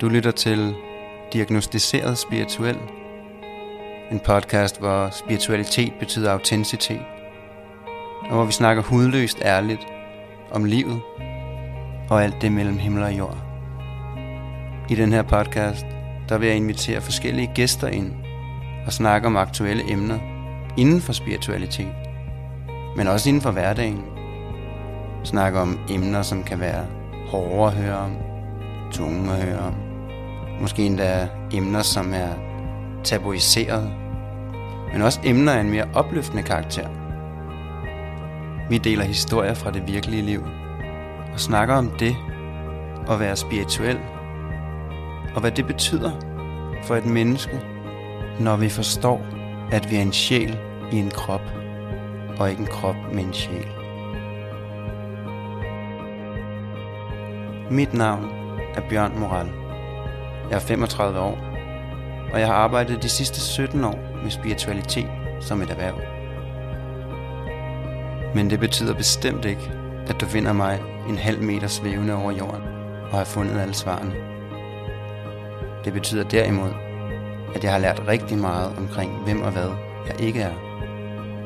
Du lytter til Diagnostiseret Spirituel. En podcast, hvor spiritualitet betyder autenticitet. Og hvor vi snakker hudløst ærligt om livet og alt det mellem himmel og jord. I den her podcast, der vil jeg invitere forskellige gæster ind og snakke om aktuelle emner inden for spiritualitet, men også inden for hverdagen. Snakke om emner, som kan være hårde at høre om, tunge at høre om. Måske endda emner, som er tabuiseret, men også emner af en mere opløftende karakter. Vi deler historier fra det virkelige liv og snakker om det at være spirituel og hvad det betyder for et menneske, når vi forstår, at vi er en sjæl i en krop og ikke en krop med en sjæl. Mit navn er Bjørn Moral. Jeg er 35 år, og jeg har arbejdet de sidste 17 år med spiritualitet som et erhverv. Men det betyder bestemt ikke, at du finder mig en halv meter svævende over jorden og har fundet alle svarene. Det betyder derimod, at jeg har lært rigtig meget omkring hvem og hvad jeg ikke er,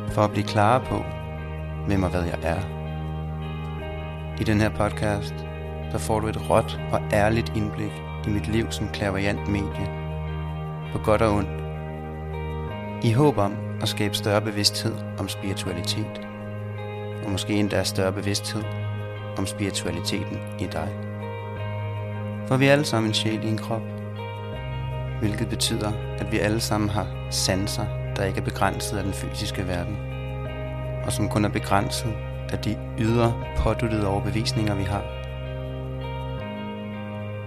for at blive klar på, hvem og hvad jeg er. I den her podcast, der får du et råt og ærligt indblik i mit liv som klaverjant medie, på godt og ondt, i håb om at skabe større bevidsthed om spiritualitet, og måske endda større bevidsthed om spiritualiteten i dig. For vi er alle sammen en sjæl i en krop, hvilket betyder, at vi alle sammen har sanser, der ikke er begrænset af den fysiske verden, og som kun er begrænset af de ydre påduttede overbevisninger, vi har.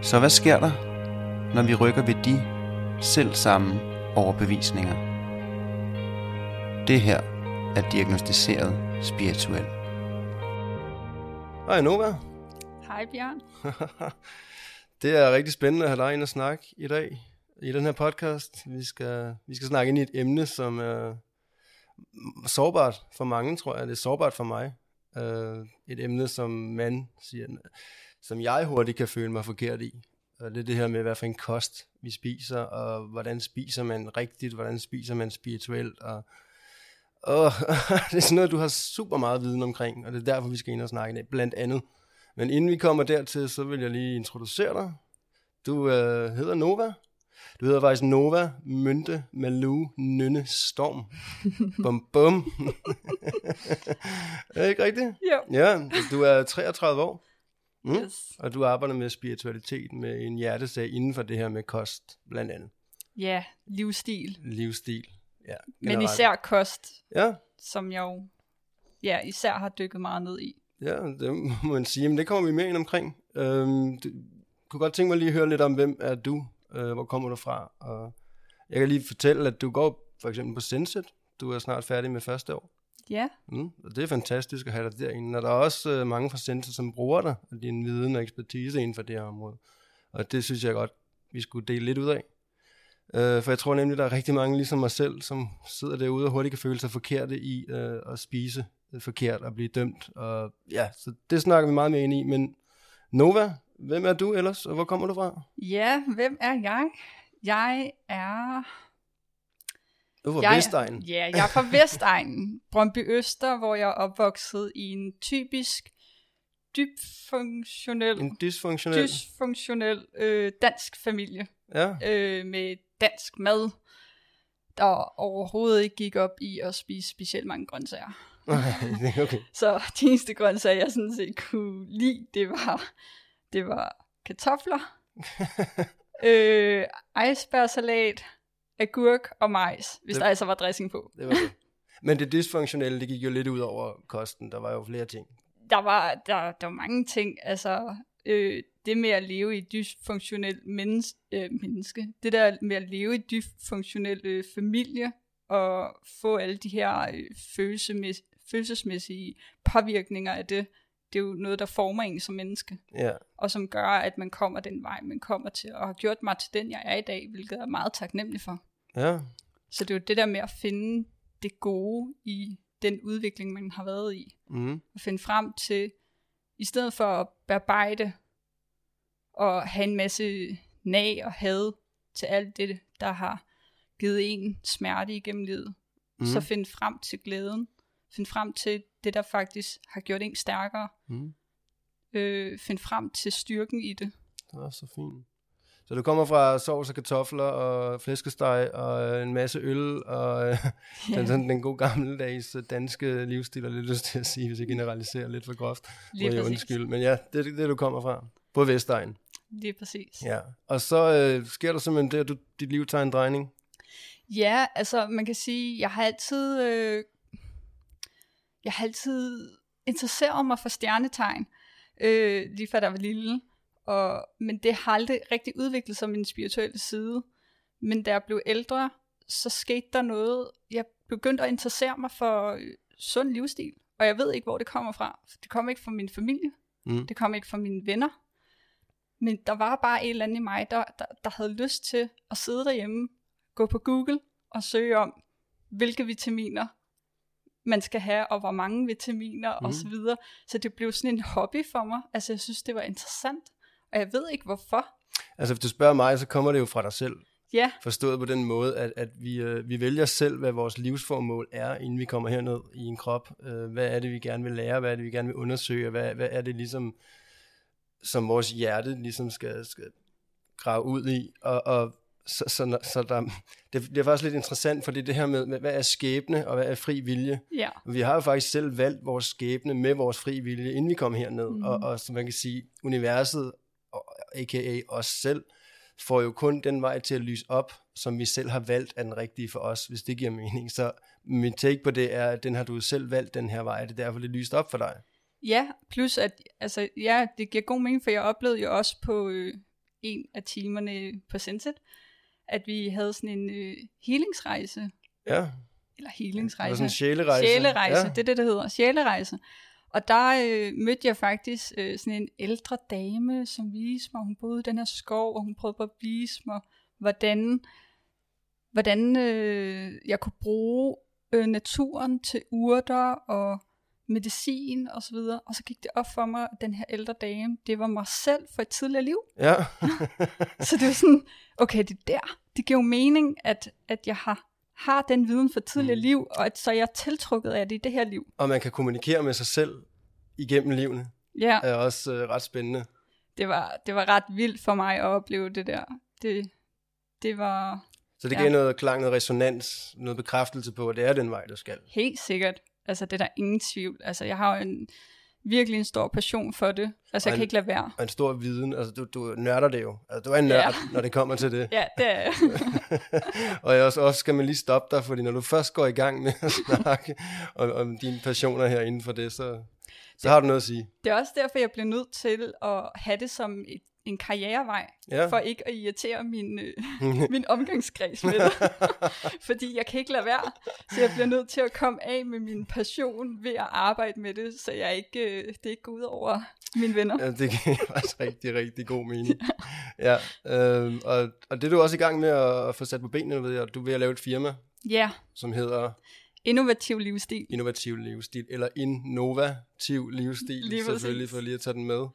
Så hvad sker der, når vi rykker ved de selv samme overbevisninger? Det her er diagnostiseret spirituel. Hej Nova. Hej Bjørn. det er rigtig spændende at have dig ind og snakke i dag i den her podcast. Vi skal, vi skal snakke ind i et emne, som er sårbart for mange, tror jeg. Det er sårbart for mig. Uh, et emne, som man siger, som jeg hurtigt kan føle mig forkert i. Og det er det her med, hvad for en kost vi spiser, og hvordan spiser man rigtigt, hvordan spiser man spirituelt, og og det er sådan noget, du har super meget viden omkring, og det er derfor, vi skal ind og snakke det, blandt andet. Men inden vi kommer dertil, så vil jeg lige introducere dig. Du øh, hedder Nova. Du hedder faktisk Nova Mynte Malu Nynne Storm. bum bum. er det ikke rigtigt? Jo. Ja, du er 33 år. Mm? Yes. Og du arbejder med spiritualitet med en hjertesag inden for det her med kost, blandt andet. Ja, livsstil. Livsstil, ja. Men især kost, ja. som jeg jo ja, især har dykket meget ned i. Ja, det må man sige. Men det kommer vi mere ind omkring. Øhm, du kunne godt tænke mig lige at høre lidt om, hvem er du? Øh, hvor kommer du fra? Og jeg kan lige fortælle, at du går for eksempel på Senset. Du er snart færdig med første år. Ja. Mm, og det er fantastisk at have dig derinde. Og der er også øh, mange fra Senset, som bruger dig og din viden og ekspertise inden for det her område. Og det synes jeg godt, vi skulle dele lidt ud af. Øh, for jeg tror nemlig, der er rigtig mange ligesom mig selv, som sidder derude og hurtigt kan føle sig forkerte i øh, at spise forkert og blive dømt. Og ja, så det snakker vi meget mere ind i. Men Nova, hvem er du ellers, og hvor kommer du fra? Ja, hvem er jeg? Jeg er... Du fra jeg, Vestegnen. Ja, jeg er fra Vestegnen, Brøndby Øster, hvor jeg er opvokset i en typisk dysfunktionel, en dysfunktionel, dysfunktionel øh, dansk familie. Ja. Øh, med dansk mad, der overhovedet ikke gik op i at spise specielt mange grøntsager. okay. Så de eneste grøntsager, jeg sådan set kunne lide, det var, det var kartofler, øh, icebergsalat, agurk og majs, hvis det, der altså var dressing på. Det var det. Men det dysfunktionelle, det gik jo lidt ud over kosten. Der var jo flere ting. Der var, der, der var mange ting. Altså, øh, det med at leve i et dysfunktionelt menneske, øh, menneske, det der med at leve i et dysfunktionelt øh, familie, og få alle de her øh, følelsesmæssige, følelsesmæssige påvirkninger af det, det er jo noget, der former en som menneske. Ja. Og som gør, at man kommer den vej, man kommer til, og har gjort mig til den, jeg er i dag, hvilket jeg er meget taknemmelig for. Ja. Så det er jo det der med at finde det gode i den udvikling, man har været i. Mm. At finde frem til, i stedet for at bearbejde og have en masse nag og had til alt det, der har givet en smerte igennem livet. Mm. Så find frem til glæden. Find frem til det, der faktisk har gjort en stærkere. Mm. Øh, find frem til styrken i det. Det er så fint. Så du kommer fra sovs og kartofler og flæskesteg og en masse øl og øh, Ja. den, den, den gode gammeldags øh, danske livsstil, er lidt lyst til at sige, hvis jeg generaliserer lidt for groft. Lige præcis. Undskyld. Men ja, det er det, det, du kommer fra. På Vestegn. Lige præcis. Ja. Og så øh, sker der simpelthen det, at du, dit liv tager en drejning. Ja, altså man kan sige, jeg har altid, øh, jeg har altid interesseret mig for stjernetegn, øh, lige da jeg var lille. Og, men det har aldrig rigtig udviklet sig min spirituelle side. Men da jeg blev ældre, så skete der noget. Jeg begyndte at interessere mig for øh, sund livsstil. Og jeg ved ikke, hvor det kommer fra. Det kommer ikke fra min familie. Mm. Det kom ikke fra mine venner. Men der var bare et eller andet i mig, der, der, der havde lyst til at sidde derhjemme, gå på Google og søge om, hvilke vitaminer man skal have, og hvor mange vitaminer mm. og så videre. Så det blev sådan en hobby for mig. Altså jeg synes, det var interessant. Og jeg ved ikke hvorfor. Altså hvis du spørger mig, så kommer det jo fra dig selv. Ja, Forstået på den måde, at, at vi, øh, vi vælger selv, hvad vores livsformål er, inden vi kommer herned i en krop. Øh, hvad er det, vi gerne vil lære? Hvad er det, vi gerne vil undersøge? Hvad, hvad er det ligesom, som vores hjerte ligesom skal, skal grave ud i? Og, og så, så, så der, det bliver faktisk lidt interessant, fordi det her med, med, hvad er skæbne, og hvad er fri vilje? ja, Vi har jo faktisk selv valgt vores skæbne med vores fri vilje, inden vi kom herned. Mm. Og, og som man kan sige, universet, og- a.k.a. os selv, får jo kun den vej til at lyse op, som vi selv har valgt er den rigtige for os, hvis det giver mening. Så min take på det er, at den har du selv valgt, den her vej. Det er derfor, det er lyst op for dig. ja. Plus at, altså ja, det giver god mening, for jeg oplevede jo også på øh, en af timerne på Senset, at vi havde sådan en øh, healingsrejse, Ja, eller det var healingsrejse. sådan en sjælerejse. Sjælerejse, Ja. det er det, der hedder. Sjælerejse. Og der øh, mødte jeg faktisk øh, sådan en ældre dame, som viste mig, hun boede i den her skov, og hun prøvede at vise mig, hvordan, hvordan øh, jeg kunne bruge øh, naturen til urter og medicin og så videre. Og så gik det op for mig, at den her ældre dame, det var mig selv for et tidligere liv. ja. Så det var sådan, okay, det er der. Det giver jo mening, at, at jeg har, har den viden for tidligere Mm. liv, og at så er jeg tiltrukket af det i det her liv. og man kan kommunikere med sig selv igennem livene, Ja, er også øh, ret spændende. det var, det var ret vildt for mig at opleve det der. Det, det var Så det Ja. giver noget klang, noget resonans, noget bekræftelse på, at det er den vej, du skal. helt sikkert, altså det er der ingen tvivl. Altså jeg har jo en, virkelig en stor passion for det. Altså Og jeg kan en- ikke lade være. Og en stor viden, altså du, du nørder det jo. Altså, du er en nørd, Ja. når det kommer til det. Ja, det er jeg. og jeg også, også skal man lige stoppe dig, fordi når du først går i gang med at snakke om, om dine passioner her inden for det, så, så har du noget at sige. Det er også derfor, jeg bliver nødt til at have det som et, en karrierevej, Ja. for ikke at irritere min, øh, min omgangskreds med det. Fordi jeg kan ikke lade være, så jeg bliver nødt til at komme af med min passion ved at arbejde med det, så jeg ikke, øh, det ikke går ud over mine venner. Ja, det giver faktisk rigtig, rigtig god mening. Ja, øhm, og, og det er du også i gang med at, få sat på benene, ved jeg. Du er ved at lave et firma, Ja, som hedder innovativ livsstil. Innovativ Livsstil, eller Innovativ Livsstil, Lige selvfølgelig, for lige at tage den med.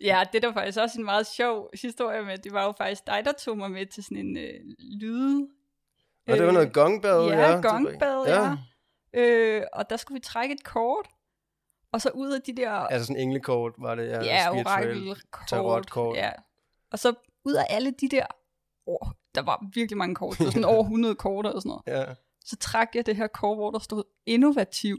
Ja, det er der faktisk også en meget sjov historie med. Det var jo faktisk dig, der tog mig med til sådan en øh, lyde... Og det var noget gongbad, ja, ja. gongbad, ja. Øh, og der skulle vi trække et kort, og så ud af de der Altså sådan englekort var det, ja. ja, orakelkort. tarotkort. Ja. Og så ud af alle de der, oh, der var virkelig mange kort, det var sådan over 100 kort og sådan noget. Ja, Så trak jeg det her kort, hvor der stod innovativ.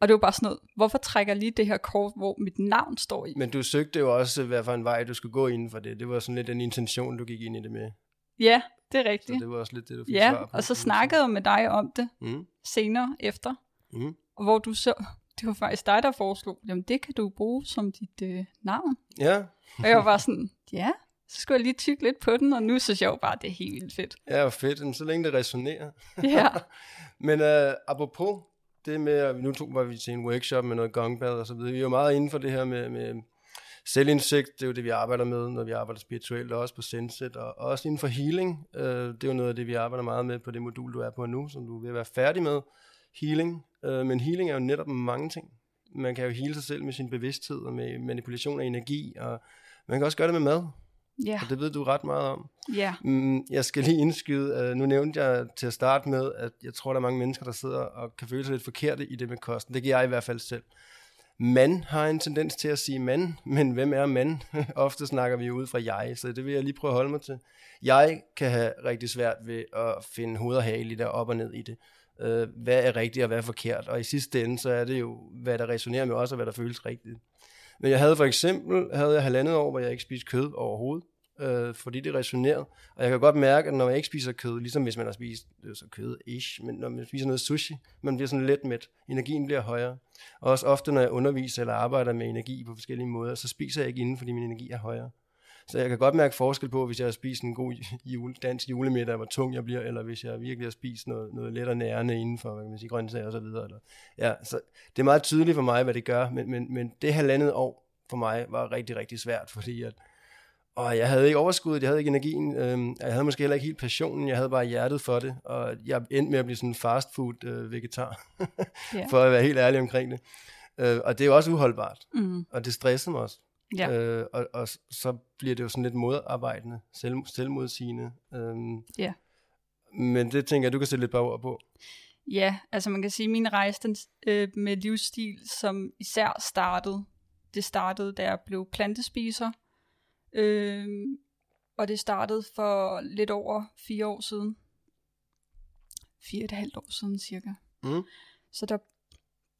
Og det var bare sådan noget, hvorfor trækker lige det her kort, hvor mit navn står i? men du søgte jo også, hvad for en vej du skulle gå inden for det. Det var sådan lidt den intention, du gik ind i det med. Ja, det er Så rigtigt. det var også lidt det, du fik Ja, svar på. og så snakkede jeg med dig om det Mm. senere efter, Mm. og hvor du så, det var faktisk dig, der foreslog, jamen det kan du bruge som dit øh, navn. Ja, Og jeg var bare sådan, ja, så skulle jeg lige tykke lidt på den, og nu synes jeg jo bare, det er helt vildt fedt. ja, fedt. Men så længe det resonerer. Ja, Men uh, apropos det med, at nu tog var vi til en workshop med noget gongbad og så videre. Vi er jo meget inden for det her med, med selvindsigt. Det er jo det, vi arbejder med, når vi arbejder spirituelt, og også på Senset, og også inden for healing. Øh, det er jo noget af det, vi arbejder meget med på det modul, du er på nu, som du er ved at være færdig med. Healing. Øh, men healing er jo netop mange ting. Man kan jo hele sig selv med sin bevidsthed og med manipulation af energi, og man kan også gøre det med mad. Ja, og det ved du ret meget om. ja, Mm, jeg skal lige indskyde, uh, nu nævnte jeg til at starte med, at jeg tror, der er mange mennesker, der sidder og kan føle sig lidt forkerte i det med kosten. Det giver jeg i hvert fald selv. Man har en tendens til at sige man, men hvem er man? Ofte snakker vi ud fra jeg, så det vil jeg lige prøve at holde mig til. Jeg kan have rigtig svært ved at finde hoved og hale i der op og ned i det. Uh, hvad er rigtigt og hvad er forkert? Og i sidste ende, så er det jo, hvad der resonerer med os, og hvad der føles rigtigt. Men jeg havde for eksempel, havde jeg halvandet år, hvor jeg ikke spiste kød overhovedet øh, fordi det resonerede. Og jeg kan godt mærke, at når jeg ikke spiser kød, ligesom hvis man har spist det er så kød-ish, men når man spiser noget sushi, man bliver sådan lidt mæt. Energien bliver højere. Og også ofte, når jeg underviser eller arbejder med energi på forskellige måder, så spiser jeg ikke inden, fordi min energi er højere. Så jeg kan godt mærke forskel på, hvis jeg har spist en god jule, dansk julemiddag, hvor tung jeg bliver, eller hvis jeg virkelig har spist noget, noget let og nærende indenfor, hvad kan man sige, grøntsager og så videre. Eller, ja, så det er meget tydeligt for mig, hvad det gør, men, men, men det halvandet år for mig var rigtig, rigtig svært, fordi at og jeg havde ikke overskuddet, jeg havde ikke energien, øhm, jeg havde måske heller ikke helt passionen, jeg havde bare hjertet for det, og jeg endte med at blive sådan en fast food øh, vegetar, Ja. for at være helt ærlig omkring det. Øh, og det er jo også uholdbart, mm, og det stressede mig også. ja, Øh, og, og så bliver det jo sådan lidt modarbejdende, selv, selvmodsigende. Øhm, Ja. Men det tænker jeg, du kan sætte lidt bare ord på. ja, altså man kan sige, at min rejse den, øh, med livsstil, som især startede, det startede, da jeg blev plantespiser, øh, og det startede for lidt over fire år siden. Fire og et halvt år siden cirka. Mm. Så der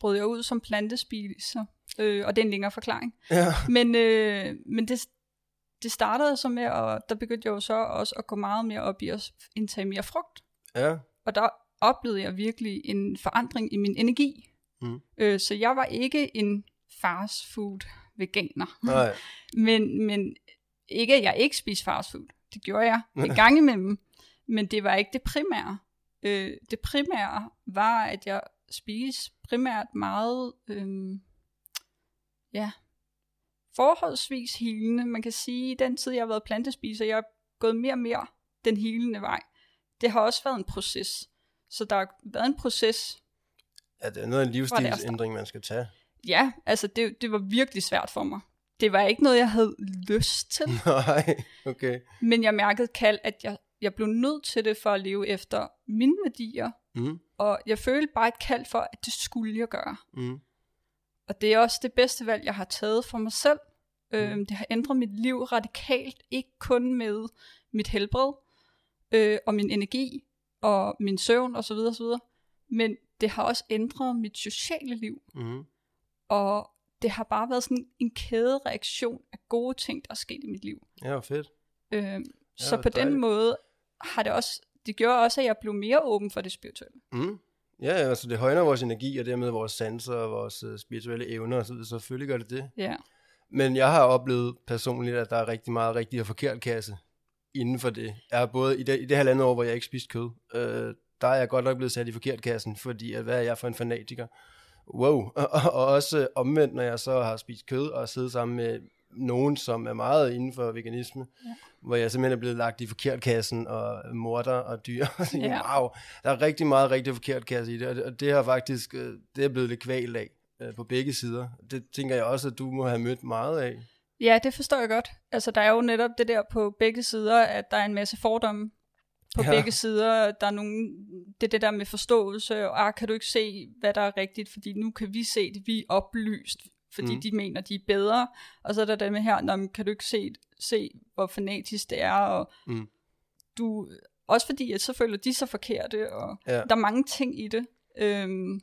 brød jeg ud som plantespiser, øh, og det er en længere forklaring. Ja. Men, øh, men det, det startede så med, og der begyndte jeg jo så også at gå meget mere op i at indtage mere frugt. ja. Og der oplevede jeg virkelig en forandring i min energi. Mm. Øh, så jeg var ikke en fast food veganer. Nej. Men, men ikke, at jeg ikke spiste fast food. Det gjorde jeg en gang imellem. Men det var ikke det primære. Øh, det primære var, at jeg spiste primært meget, øh, ja, forholdsvis hilende. Man kan sige, at den tid, jeg har været plantespiser, jeg er gået mere og mere den hilende vej. Det har også været en proces. Så der har været en proces. Ja, det er noget af en er livsstilsændring, man skal tage. Ja, altså det, det var virkelig svært for mig. Det var ikke noget, jeg havde lyst til. Nej, okay. Men jeg mærkede kald, at jeg, jeg blev nødt til det for at leve efter mine værdier. Mm. Og jeg følte bare et kald for, at det skulle jeg gøre. Mm. Og det er også det bedste valg, jeg har taget for mig selv. Øhm, det har ændret mit liv radikalt, ikke kun med mit helbred øh, og min energi og min søvn osv. osv. Men det har også ændret mit sociale liv. Mm. Og det har bare været sådan en kædereaktion af gode ting, der er sket i mit liv. Ja, fedt. Øh, så hvor på den dejligt. måde har det også, det gjorde også, at jeg blev mere åben for det spirituelle. Mm. Ja, ja, altså det højner vores energi, og dermed vores sanser og vores uh, spirituelle evner, og så selvfølgelig gør det det. Ja, Men jeg har oplevet personligt, at der er rigtig meget rigtig og forkert kasse inden for det. Jeg er både i det, i det halvandet år, hvor jeg ikke spiste kød, øh, der er jeg godt nok blevet sat i forkert kassen, fordi at, hvad er jeg for en fanatiker? Wow. Og, og, og også omvendt, når jeg så har spist kød og siddet sammen med nogen, som er meget inden for veganisme, ja. hvor jeg simpelthen er blevet lagt i forkert kassen og morder og dyr. Ja. Wow, der er rigtig meget rigtig forkert kasse i det, og det, og det har faktisk, øh, det er blevet lidt kvalt af øh, på begge sider. Det tænker jeg også, at du må have mødt meget af. ja det forstår jeg godt. Altså der er jo netop det der på begge sider, at der er en masse fordomme på Ja. begge sider. Der er nogle, det er det der med forståelse, og ah, kan du ikke se, hvad der er rigtigt, fordi nu kan vi se det, vi er oplyst, fordi Mm. de mener, de er bedre. Og så er der det med her, Nå, kan du ikke se, se hvor fanatisk det er, og Mm. du, også fordi, at så føler de sig forkerte, og Ja. der er mange ting i det. Øhm,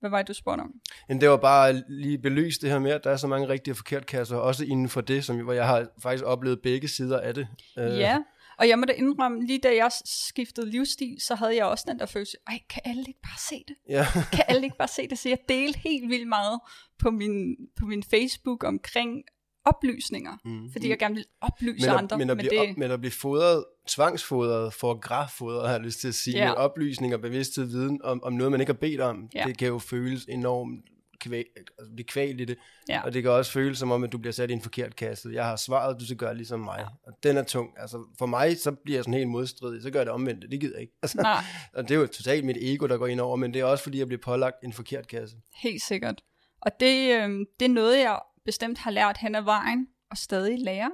hvad var det, du spurgte om? Men det var bare lige belyst det her med, at der er så mange rigtige og forkert kasser, også inden for det, som, hvor jeg har faktisk oplevet begge sider af det. Øh, Ja, og jeg må da indrømme, lige da jeg skiftede livsstil, så havde jeg også den der følelse, ej, kan alle ikke bare se det? Ja, Kan alle ikke bare se det? Så jeg delte helt vildt meget på min, på min Facebook omkring oplysninger, Mm. fordi jeg gerne vil oplyse men, at, andre. men, at men blive, det, men at blive fodret, tvangsfodret, for graffodret, har jeg lyst til at sige, Ja. med oplysning og bevidsthed viden om, om noget, man ikke har bedt om, Ja. det kan jo føles enormt kvæl, altså blive kvalt i det. Ja. Og det kan også føles som om, at du bliver sat i en forkert kasse. Jeg har svaret, du skal gøre ligesom mig. Og den er tung. Altså for mig, så bliver jeg sådan helt modstridig. Så gør jeg det omvendt. Det gider jeg ikke. Altså, nej, og det er jo totalt mit ego, der går ind over, men det er også fordi, jeg bliver pålagt en forkert kasse. helt sikkert. Og det, øh, det er noget, jeg bestemt har lært hen ad vejen, og stadig lærer.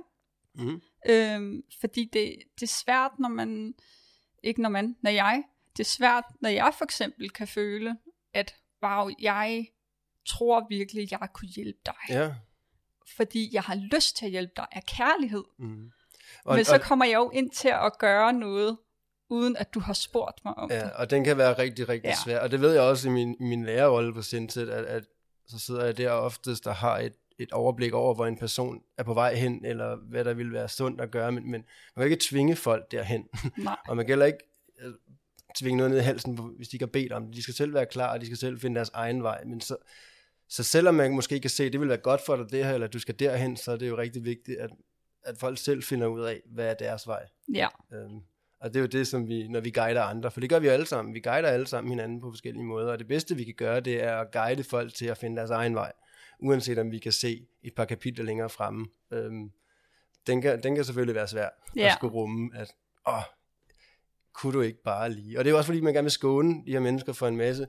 Mm. Øhm, fordi det, det er svært, når man, ikke når man, når jeg, det er svært, når jeg for eksempel kan føle, at wow, jeg tror virkelig, jeg kunne hjælpe dig. Ja. Fordi jeg har lyst til at hjælpe dig af kærlighed. Mm. Og, Men så kommer jeg jo ind til at gøre noget, uden at du har spurgt mig om ja, det. og den kan være rigtig, rigtig Ja. svær. Og det ved jeg også i min, min lærerrolle på Sinset, at, at så sidder jeg der oftest, der har et, et overblik over, hvor en person er på vej hen, eller hvad der vil være sundt at gøre, men, men man kan ikke tvinge folk derhen. Nej. og man kan heller ikke øh, tvinge noget ned i halsen, hvis de ikke har bedt om det. De skal selv være klar, og de skal selv finde deres egen vej. Men så, så selvom man måske kan se, at det vil være godt for dig det her, eller du skal derhen, så er det jo rigtig vigtigt, at, at folk selv finder ud af, hvad er deres vej. Ja, Øhm, og det er jo det, som vi, når vi guider andre, for det gør vi jo alle sammen. Vi guider alle sammen hinanden på forskellige måder, og det bedste, vi kan gøre, det er at guide folk til at finde deres egen vej, uanset om vi kan se et par kapitler længere fremme. Øhm, den, kan, den kan selvfølgelig være svær Ja. at skulle rumme, at åh, kunne du ikke bare lige? Og det er jo også, fordi man gerne vil skåne de her mennesker for en masse,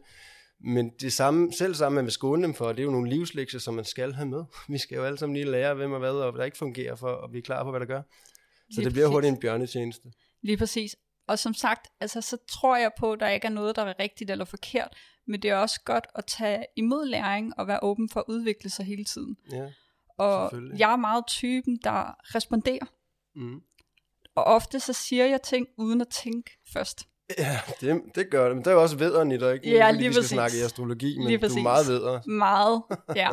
men det samme, selv samme, man vil skåne dem for, det er jo nogle livslektier, som man skal have med. Vi skal jo alle sammen lige lære, hvem og hvad, og hvad der ikke fungerer for at blive klar på, hvad der gør. Så Lige det bliver præcis. hurtigt en bjørnetjeneste. lige præcis. Og som sagt, altså, så tror jeg på, at der ikke er noget, der er rigtigt eller forkert, men det er også godt at tage imod læring og være åben for at udvikle sig hele tiden. Ja. Og jeg er meget typen, der responderer. Mm. Og ofte så siger jeg ting uden at tænke først. Ja, det, det gør det. Men der er jo også vederen i dig, ikke? Det Ja, lige vi skal præcis. snakke i astrologi, men Lige du er meget vedere. Meget, ja.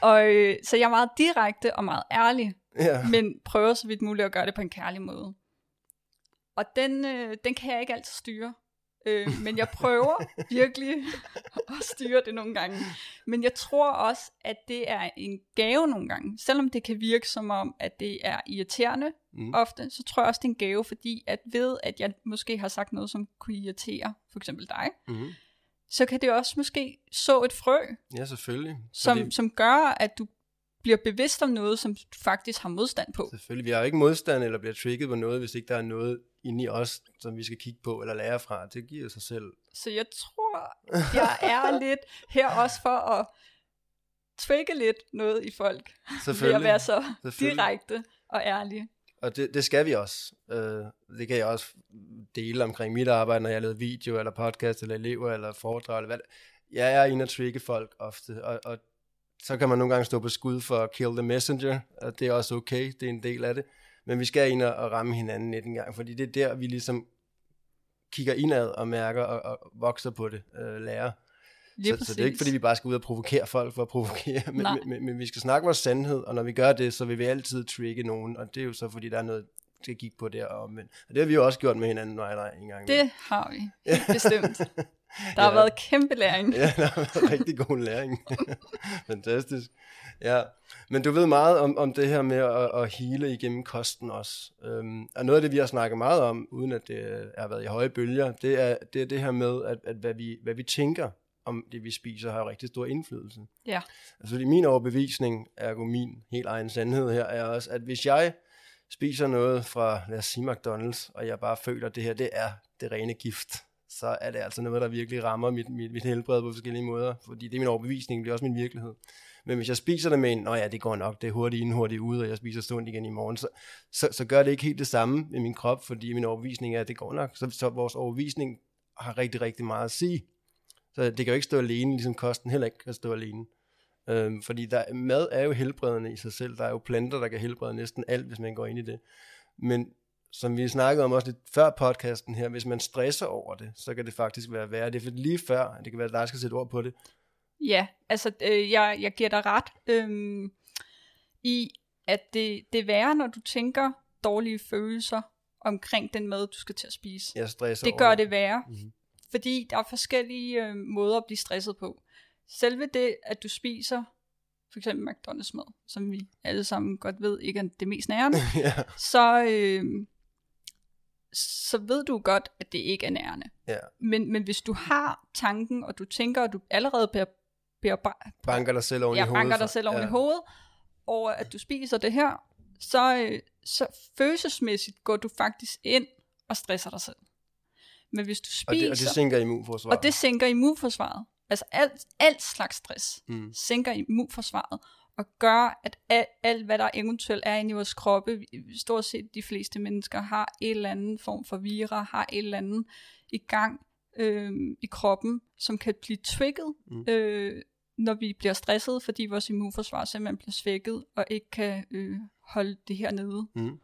Og, øh, så jeg er meget direkte og meget ærlig, Ja. men prøver så vidt muligt at gøre det på en kærlig måde. Og den, øh, den kan jeg ikke altid styre. Øh, men jeg prøver virkelig at styre det nogle gange. Men jeg tror også, at det er en gave nogle gange. Selvom det kan virke som om, at det er irriterende Mm. ofte, så tror jeg også, det er en gave, fordi at ved, at jeg måske har sagt noget, som kunne irritere for eksempel dig, Mm. så kan det også måske så et frø, Ja, selvfølgelig. som, Fordi, som gør, at du bliver bevidst om noget, som du faktisk har modstand på. selvfølgelig. Vi har jo ikke modstand eller bliver trigget på noget, hvis ikke der er noget inde i os, som vi skal kigge på eller lære fra. Det giver sig selv. Så jeg tror, jeg er lidt her også for at trigge lidt noget i folk, ved at Selvfølgelig. være så Selvfølgelig. direkte og ærlig. Og det, det skal vi også. Øh, det kan jeg også dele omkring mit arbejde, når jeg laver video, eller podcast, eller elever, eller foredrag, eller hvad Jeg er inde og trigge folk ofte, og, og så kan man nogle gange stå på skud for at kill the messenger, og det er også okay, det er en del af det. Men vi skal ind og ramme hinanden lidt en gang, fordi det er der, vi ligesom kigger indad og mærker og, og vokser på det, øh, lærer. Lige Så, så det er ikke fordi, vi bare skal ud og provokere folk for at provokere, men, men, men, men vi skal snakke vores sandhed, og når vi gør det, så vil vi altid trigge nogen, og det er jo så fordi, der er noget, skal kigge på der og men, Og det har vi jo også gjort med hinanden, nej, nej, en gang. Det har vi, helt bestemt. Der har Ja. været kæmpe læring. Ja, der har været rigtig god læring. Fantastisk. Ja, men du ved meget om, om det her med at, at hele igennem kosten også. Øhm, og noget af det, vi har snakket meget om, uden at det har været i høje bølger, det er det, er det her med, at, at hvad, vi, hvad vi tænker om det, vi spiser, har rigtig stor indflydelse. Ja. Altså fordi min overbevisning, ergo min helt egen sandhed her, er også, at hvis jeg spiser noget fra, lad os sige McDonald's, og jeg bare føler, at det her, det er det rene gift, så er det altså noget, der virkelig rammer mit, mit, mit helbred på forskellige måder, fordi det er min overbevisning, det er også min virkelighed. Men hvis jeg spiser det med en, nå ja, det går nok, det er hurtigt ind, hurtigt ud, og jeg spiser sundt igen i morgen, så, så, så gør det ikke helt det samme med min krop, fordi min overbevisning er, at det går nok. Så, så vores overbevisning har rigtig, rigtig meget at sige. Så det kan jo ikke stå alene, ligesom kosten heller ikke kan stå alene. Øhm, fordi der, mad er jo helbredende i sig selv. Der er jo planter, der kan helbrede næsten alt, hvis man går ind i det. Men som vi snakkede om også lidt før podcasten her, hvis man stresser over det, så kan det faktisk være værre. Det er for lige før, det kan være, at der skal sætte ord på det. Ja, altså øh, jeg, jeg giver dig ret øhm, i, at det, det er værre, når du tænker dårlige følelser omkring den mad, du skal til at spise. Jeg stresser Det over gør det værre, Mhm. fordi der er forskellige øh, måder at blive stresset på. Selve det, at du spiser for eksempel McDonald's mad, som vi alle sammen godt ved ikke er det mest nærende, ja, så, øh, så ved du godt, at det ikke er nærende. ja. Men, men hvis du har tanken, og du tænker, at du allerede bliver, bliver Banker dig selv oven i jeg hovedet. banker dig selv oven ja. i hovedet, over at du spiser det her, så, øh, så følelsesmæssigt går du faktisk ind og stresser dig selv. Men hvis du Og det, spiser, og det sænker immunforsvaret. og det sænker immunforsvaret, altså alt, alt slags stress, Mm. sænker immunforsvaret, og gør, at alt, alt, hvad der eventuelt er inde i vores kroppe, stort set de fleste mennesker har en eller anden form for vira, har en eller anden i gang øh, i kroppen, som kan blive trigget, Mm. øh, når vi bliver stresset, fordi vores immunforsvar simpelthen bliver svækket, og ikke kan øh, holde det her nede. Mm.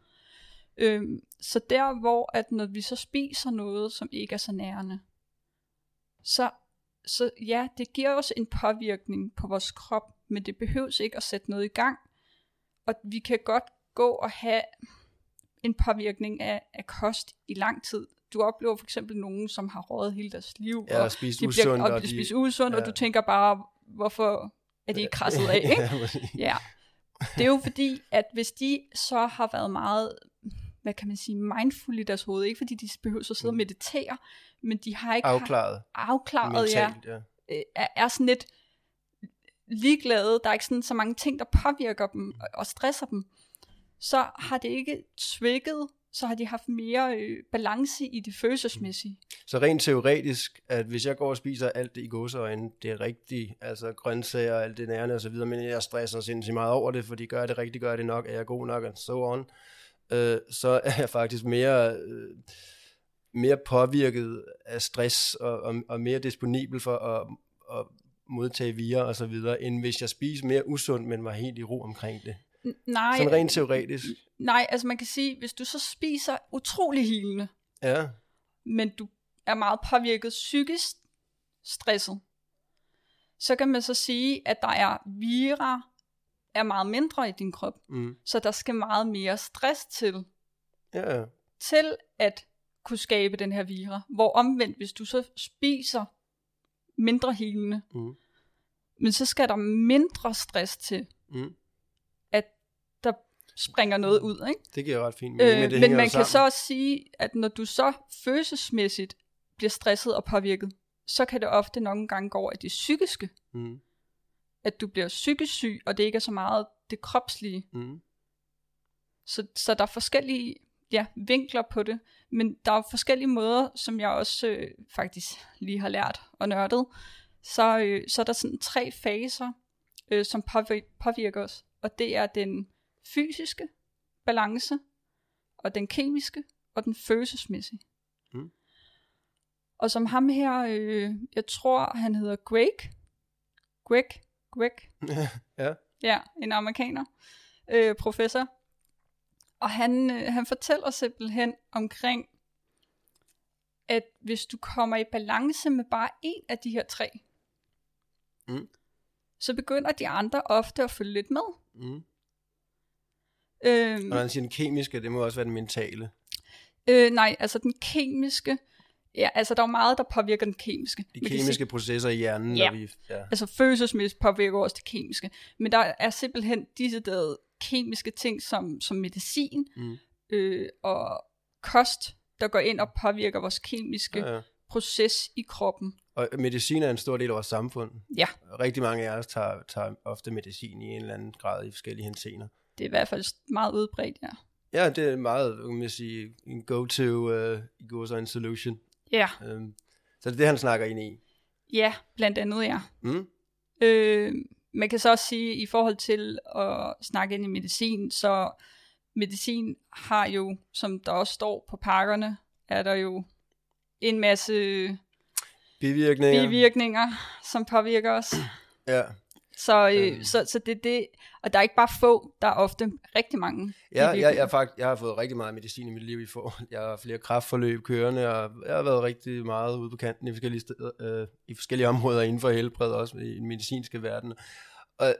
Øhm, så der hvor, at når vi så spiser noget, som ikke er så nærende, så, så ja, det giver os en påvirkning på vores krop, men det behøves ikke at sætte noget i gang. Og vi kan godt gå og have en påvirkning af, af kost i lang tid. Du oplever for eksempel nogen, som har rådet hele deres liv, Ja, og spist de bliver usundt, og og de spiser usundt, ja. og du tænker bare, hvorfor er de ikke krasset af, ikke? ja, det er jo fordi, at hvis de så har været meget, hvad kan man sige, mindful i deres hoved, ikke fordi de behøver så sidde og meditere, men de har ikke Afklaret. afklaret, ja, Mentalt, ja. øh, er, er sådan lidt ligeglade, der er ikke sådan så mange ting, der påvirker dem og- og stresser dem, så har det ikke trigget, så har de haft mere øh, balance i det følelsesmæssige. Så rent teoretisk, at hvis jeg går og spiser alt det i gåseøjne, det er rigtigt, altså grøntsager og alt det nærende og så videre, men jeg stresser sindssygt meget over det, fordi gør jeg det rigtigt, gør jeg det nok, er jeg god nok, og so on, øh, så er jeg faktisk mere, øh, mere påvirket af stress og, og, og mere disponibel for at, at modtage vira og så videre, end hvis jeg spiser mere usundt, men var helt i ro omkring det. Nej, Sådan rent teoretisk. nej, altså man kan sige, hvis du så spiser utrolig hilende, Ja, men du er meget påvirket psykisk stresset, så kan man så sige, at der er vira, er meget mindre i din krop, mm. så der skal meget mere stress til, ja. til at kunne skabe den her vira. Hvor omvendt, hvis du så spiser mindre helende, Mm. men så skal der mindre stress til, Mm. at der springer noget ud, ikke? Det giver ret fint mening, Øh, men det men man kan så også sige, at når du så følelsesmæssigt bliver stresset og påvirket, så kan det ofte nogle gange gå over i det psykiske, Mm. at du bliver psykisk syg, og det ikke er så meget det kropslige. Mm. Så, så der er forskellige ja, vinkler på det, men der er forskellige måder, som jeg også øh, faktisk lige har lært og nørdet. Så, øh, så er der sådan tre faser, øh, som påvirker, påvirker os, og det er den fysiske balance, og den kemiske, og den følelsesmæssige. Mm. Og som ham her, øh, jeg tror han hedder Greg, Greg, Greg, ja. Ja, en amerikaner, øh, professor. Og han, øh, han fortæller simpelthen omkring, at hvis du kommer i balance med bare en af de her tre, Mm. så begynder de andre ofte at følge lidt med. Mm. Øhm, Og han siger den kemiske, det må også være den mentale. øh, nej, altså den kemiske, ja, altså der er meget, der påvirker den kemiske. De kemiske processer i hjernen, Ja. når vi... Ja. altså følelsesmæssigt påvirker også det kemiske. Men der er simpelthen disse der kemiske ting som, som medicin Mm. øh, og kost, der går ind og påvirker vores kemiske Ja, ja. proces i kroppen. Og medicin er en stor del af vores samfund. Ja, Rigtig mange af os tager, tager ofte medicin i en eller anden grad i forskellige henseender. det er i hvert fald meget udbredt, ja. Ja, det er meget, kan man sige, en go-to uh, går så en solution. Ja, Um, så det er det, han snakker ind i. ja blandt andet, ja. Mm? Øh, man kan så også sige, i forhold til at snakke ind i medicin, så medicin har jo, som der også står på pakkerne, er der jo en masse Bivirkninger. bivirkninger, som påvirker os. Ja. Så, øh, Øh. så, så det er det, og der er ikke bare få, der er ofte rigtig mange Ja, jeg, jeg, fakt, jeg har fået rigtig meget medicin i mit liv. I for, jeg har flere kraftforløb kørende, og jeg har været rigtig meget ude på kanten i forskellige, steder, øh, i forskellige områder inden for helbred, også i den medicinske verden. Og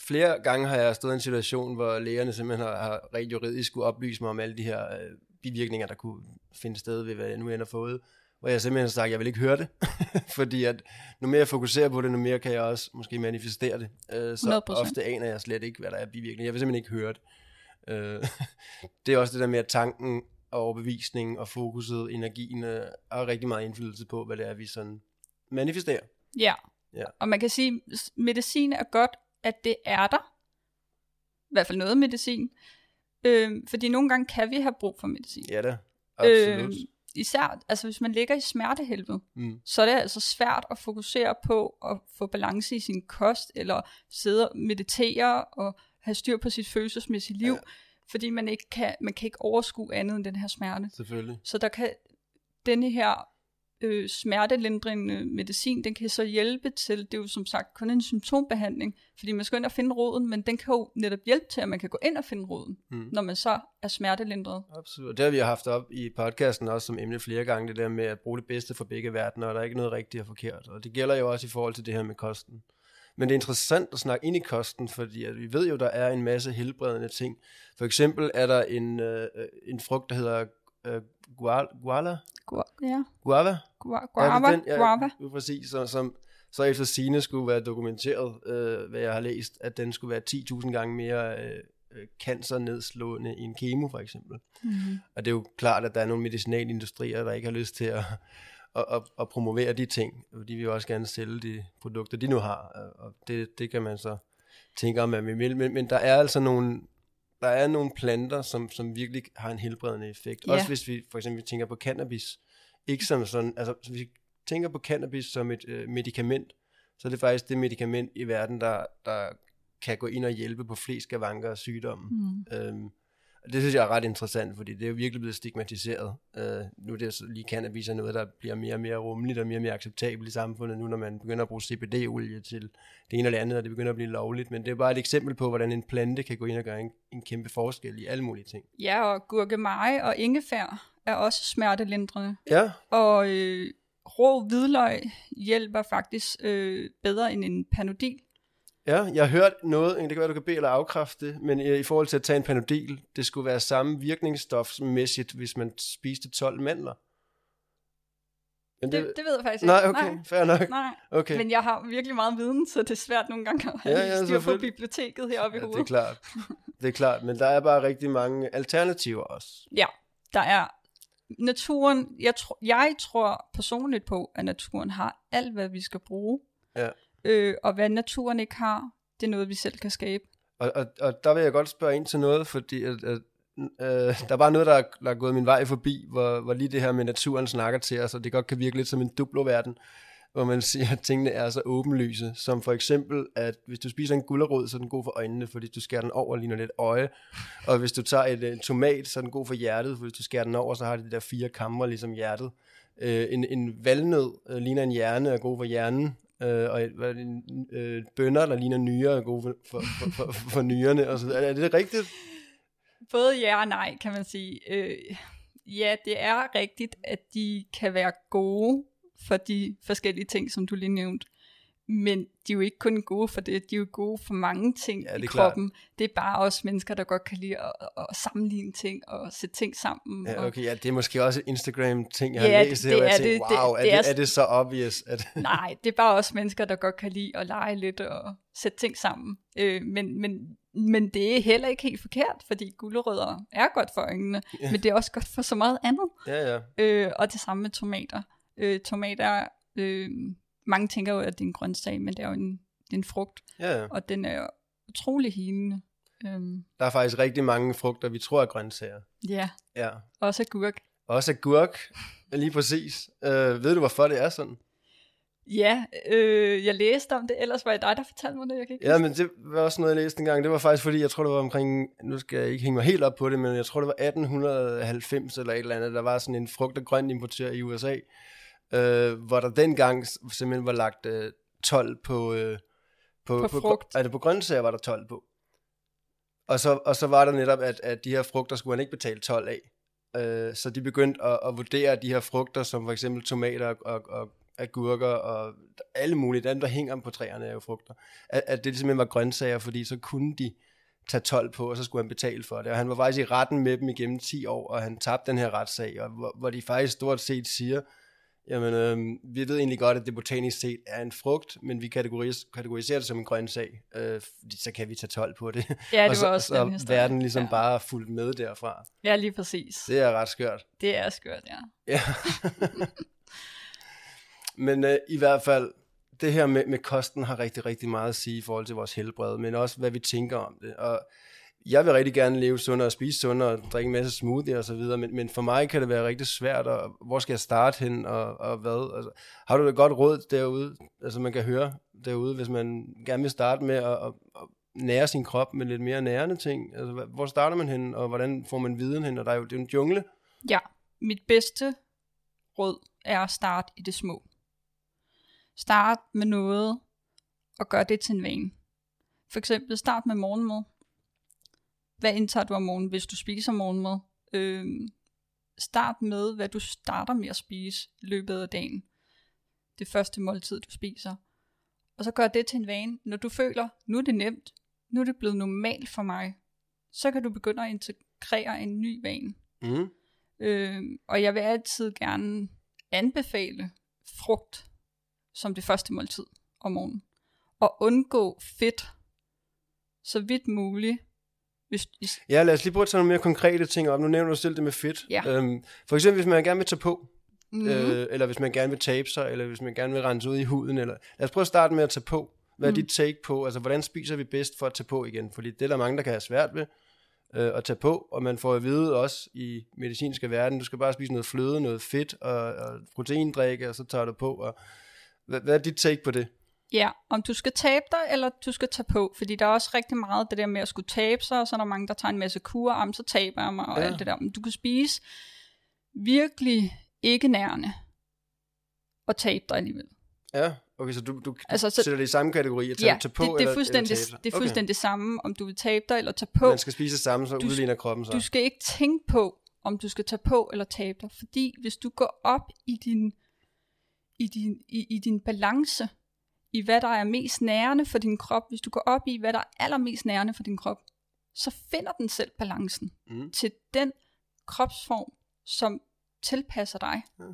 flere gange har jeg stået i en situation, hvor lægerne simpelthen har, har rent juridisk skulle oplyse mig om alle de her øh, bivirkninger, der kunne finde sted ved, hvad jeg nu end har fået. Hvor jeg simpelthen har sagt, at jeg vil ikke høre det. Fordi at nu mere jeg fokuserer på det, nu mere kan jeg også måske manifestere det. Øh, så 100%. ofte aner jeg slet ikke, hvad der er bivirkninger. Jeg vil simpelthen ikke høre det. Øh, det er også det der med, at tanken og overbevisningen og fokuset, energien, øh, har rigtig meget indflydelse på, hvad det er, vi sådan manifesterer. Ja. Ja. Og man kan sige, at medicin er godt, at det er der. I hvert fald noget medicin. Øh, fordi nogle gange kan vi have brug for medicin. Ja da, absolut. Øh, især, altså hvis man ligger i smertehelvede, Mm. så er det altså svært at fokusere på at få balance i sin kost, eller sidde og meditere og have styr på sit følelsesmæssige liv, Ja. fordi man ikke kan, man kan ikke overskue andet end den her smerte. Selvfølgelig. Så der kan denne her øh, smertelindrende medicin, den kan så hjælpe til, det er jo som sagt kun en symptombehandling, fordi man skal ind og finde roden, men den kan jo netop hjælpe til, at man kan gå ind og finde roden, Mm. når man så er smertelindret. Absolut. Det har vi haft op i podcasten også som emne flere gange, det der med at bruge det bedste fra begge verdener, og der er ikke noget rigtigt og forkert. Og det gælder jo også i forhold til det her med kosten. Men det er interessant at snakke ind i kosten, fordi at vi ved jo, der er en masse helbredende ting. For eksempel er der en, øh, en frugt, der hedder øh, guala, guala? Gu- Ja, guava. Gu- Er guava, den? Ja, guava. jo, præcis, som, som så efter sine skulle være dokumenteret, øh, hvad jeg har læst, at den skulle være 10.000 gange mere øh, øh, cancernedslående end kemo for eksempel. Mm-hmm. Og det er jo klart, at der er nogle medicinalindustrier, der ikke har lyst til at, at, at, at promovere de ting, fordi vi vil også gerne sælge de produkter, de nu har, og det, det kan man så tænke om, at vi vil. Men, men der er altså nogle, der er nogle planter, som, som virkelig har en helbredende effekt. Ja. Også hvis vi for eksempel tænker på cannabis. Ikke som sådan, altså hvis vi tænker på cannabis som et øh, medicament, så er det faktisk det medicament i verden, der, der kan gå ind og hjælpe på flest skavanker og sygdomme. Mm. Øhm, og det synes jeg er ret interessant, fordi det er jo virkelig blevet stigmatiseret. Øh, nu er det så lige cannabis er noget, der bliver mere og mere rummeligt og mere og mere acceptabelt i samfundet, nu når man begynder at bruge CBD-olie til det ene eller andet, og det begynder at blive lovligt. Men det er bare et eksempel på, hvordan en plante kan gå ind og gøre en, en kæmpe forskel i alle mulige ting. Ja, og gurkemeje og ingefær er også smertelindrende. Ja, Og øh, rå hvidløg hjælper faktisk øh, bedre end en panodil. ja, jeg har hørt noget, det kan være, du kan bede eller afkræfte det, men øh, i forhold til at tage en panodil, det skulle være samme virkningsstofsmæssigt, hvis man spiste 12 mandler. Men Det, det ved jeg faktisk nej, ikke. okay, fair nok. Nej, Okay. men jeg har virkelig meget viden, så det er svært nogle gange at have Ja, ja, ja, ja, styr på biblioteket heroppe i Ja, det er hovedet. klart. Det er klart, men der er bare rigtig mange alternativer også. Ja, der er naturen. Jeg, tro, jeg tror personligt på, at naturen har alt, hvad vi skal bruge. Ja. Øh, og hvad naturen ikke har, det er noget, vi selv kan skabe. Og, og, og der vil jeg godt spørge ind til noget, fordi at, at, øh, der var noget, der er, der er gået min vej forbi, hvor, hvor lige det her med naturen snakker til os, og det godt kan virke lidt som en duploverden, hvor man siger, at tingene er så åbenlyse, som for eksempel, at hvis du spiser en gulerod, så er den god for øjnene, fordi du skærer den over, ligner lidt øje, og hvis du tager et, en tomat, så er den god for hjertet, for hvis du skærer den over, så har det de der fire kamre, ligesom hjertet. Øh, en, en valnød øh, ligner en hjerne, er god for hjernen, øh, og hvad det, en, øh, bønder, der ligner nyere, er gode for, for, for, for, for nyrerne. Og så, er det rigtigt? Både ja og nej, kan man sige. Øh, ja, det er rigtigt, at de kan være gode for de forskellige ting, som du lige nævnte. Men de er jo ikke kun gode for det, de er jo gode for mange ting Ja, det i er klart. kroppen. Det er bare også mennesker, der godt kan lide at, at, sammenligne ting og sætte ting sammen. Ja, og, okay, ja, det er måske også Instagram-ting, jeg har Ja, læst det- her, det jeg er tænkte, det. wow, Det- er, det det, er- er det så obvious? At, Nej, det er bare også mennesker, der godt kan lide at lege lidt og sætte ting sammen. Øh, men, men, men det er heller ikke helt forkert, fordi gulerødder er godt for øjnene, Ja. men det er også godt for så meget andet. ja, ja. Øh, og det samme med tomater. Øh, tomater, øh, mange tænker jo, at det er en grøntsag, men det er jo en, det er en frugt, ja, ja. og den er utrolig helende. Øhm, Der er faktisk rigtig mange frugter, vi tror er grøntsager. ja, Ja. også agurk. Også agurk, lige præcis. Øh, ved du, hvorfor det er sådan? Ja, øh, jeg læste om det, ellers var det dig, der fortalte mig det, jeg kan ikke Ja, men det var også noget, jeg læste engang. Det var faktisk fordi, jeg tror, det var omkring, nu skal jeg ikke hænge mig helt op på det, men jeg tror, det var 1890 eller et eller andet. Der var sådan en frugt- og grønt importør i USA, øh, hvor der dengang simpelthen var lagt øh, 12 på... Øh, På frugt. Altså på grøntsager var der 12 på. Og så, og så var der netop, at, at de her frugter skulle han ikke betale 12 af. Øh, så de begyndte at, at vurdere de her frugter, som for eksempel tomater og, og, og agurker og alle mulige, dem der hænger på træerne er jo frugter, at, at det simpelthen var grøntsager, fordi så kunne de tage 12 på, og så skulle han betale for det. Og han var faktisk i retten med dem igennem 10 år, og han tabte den her retssag, og hvor, hvor de faktisk stort set siger, jamen, øh, vi ved egentlig godt, at det botanisk set er en frugt, men vi kategoris- kategoriserer det som en grøntsag, øh, fordi så kan vi tage 12 på det. Ja, det og så, var også så den historie. verden ligesom ja. bare fulgt med derfra. Ja, lige præcis. Det, Det er ret skørt. det er skørt, ja. Ja. men øh, i hvert fald, det her med, med kosten har rigtig, rigtig meget at sige i forhold til vores helbred, men også hvad vi tænker om det. Og jeg vil rigtig gerne leve sundere og spise sundere og drikke en masse smoothie og så videre, men, men for mig kan det være rigtig svært, og hvor skal jeg starte hen, og, og hvad? Altså, har du et godt råd derude, altså man kan høre derude, hvis man gerne vil starte med at, at, at nære sin krop med lidt mere nærende ting? Altså, hvor starter man hen, og hvordan får man viden hen? Og der er jo, det er jo en jungle. Ja, mit bedste råd er at starte i det små. Start med noget, og gør det til en vane. For eksempel start med morgenmad. Hvad indtager du om morgenen, hvis du spiser morgenmad? Øh, start med, hvad du starter med at spise i løbet af dagen. Det første måltid, du spiser. Og så gør det til en vane. Når du føler, nu er det nemt, nu er det blevet normalt for mig, så kan du begynde at integrere en ny vane. Mm. Øh, og jeg vil altid gerne anbefale frugt som det første måltid om morgenen. Og undgå fedt så vidt muligt. Hvis, hvis, Ja, lad os lige prøve at tage nogle mere konkrete ting op. Nu nævner du selv det med fedt. Ja. Øhm, for eksempel, hvis man gerne vil tage på, mm, mm. øh, eller hvis man gerne vil tabe sig, eller hvis man gerne vil rense ud i huden. Eller... Lad os prøve at starte med at tage på. Hvad er Mm. dit take på? Altså, hvordan spiser vi bedst for at tage på igen? Fordi det er der mange, der kan have svært ved øh, at tage på, og man får at vide også i medicinske verden, du skal bare spise noget fløde, noget fedt og, og proteindrikke, og så tager du på. Og... Hvad, hvad er dit take på det? Ja, om du skal tabe dig, eller du skal tage på. Fordi der er også rigtig meget det der med at skulle tabe sig, og så er der mange, der tager en masse kur, om så taber jeg mig, og Ja. alt det der. Men du kan spise virkelig ikke nærende, og tabe dig alligevel. Ja, okay, så du, du, Altså, så- sætter det i samme kategori, at tage, Ja, tage på det, det, eller, er fuldstændig, eller tabe det er Okay. fuldstændig det samme, om du vil tabe dig eller tage på. Man skal spise det samme, så Du- udligner kroppen sig. Du skal ikke tænke på, om du skal tage på eller tabe dig, fordi hvis du går op i din, i din, i, i din balance, i hvad der er mest nærende for din krop, hvis du går op i, hvad der er allermest nærende for din krop, så finder den selv balancen Mm. til den kropsform, som tilpasser dig. Ja.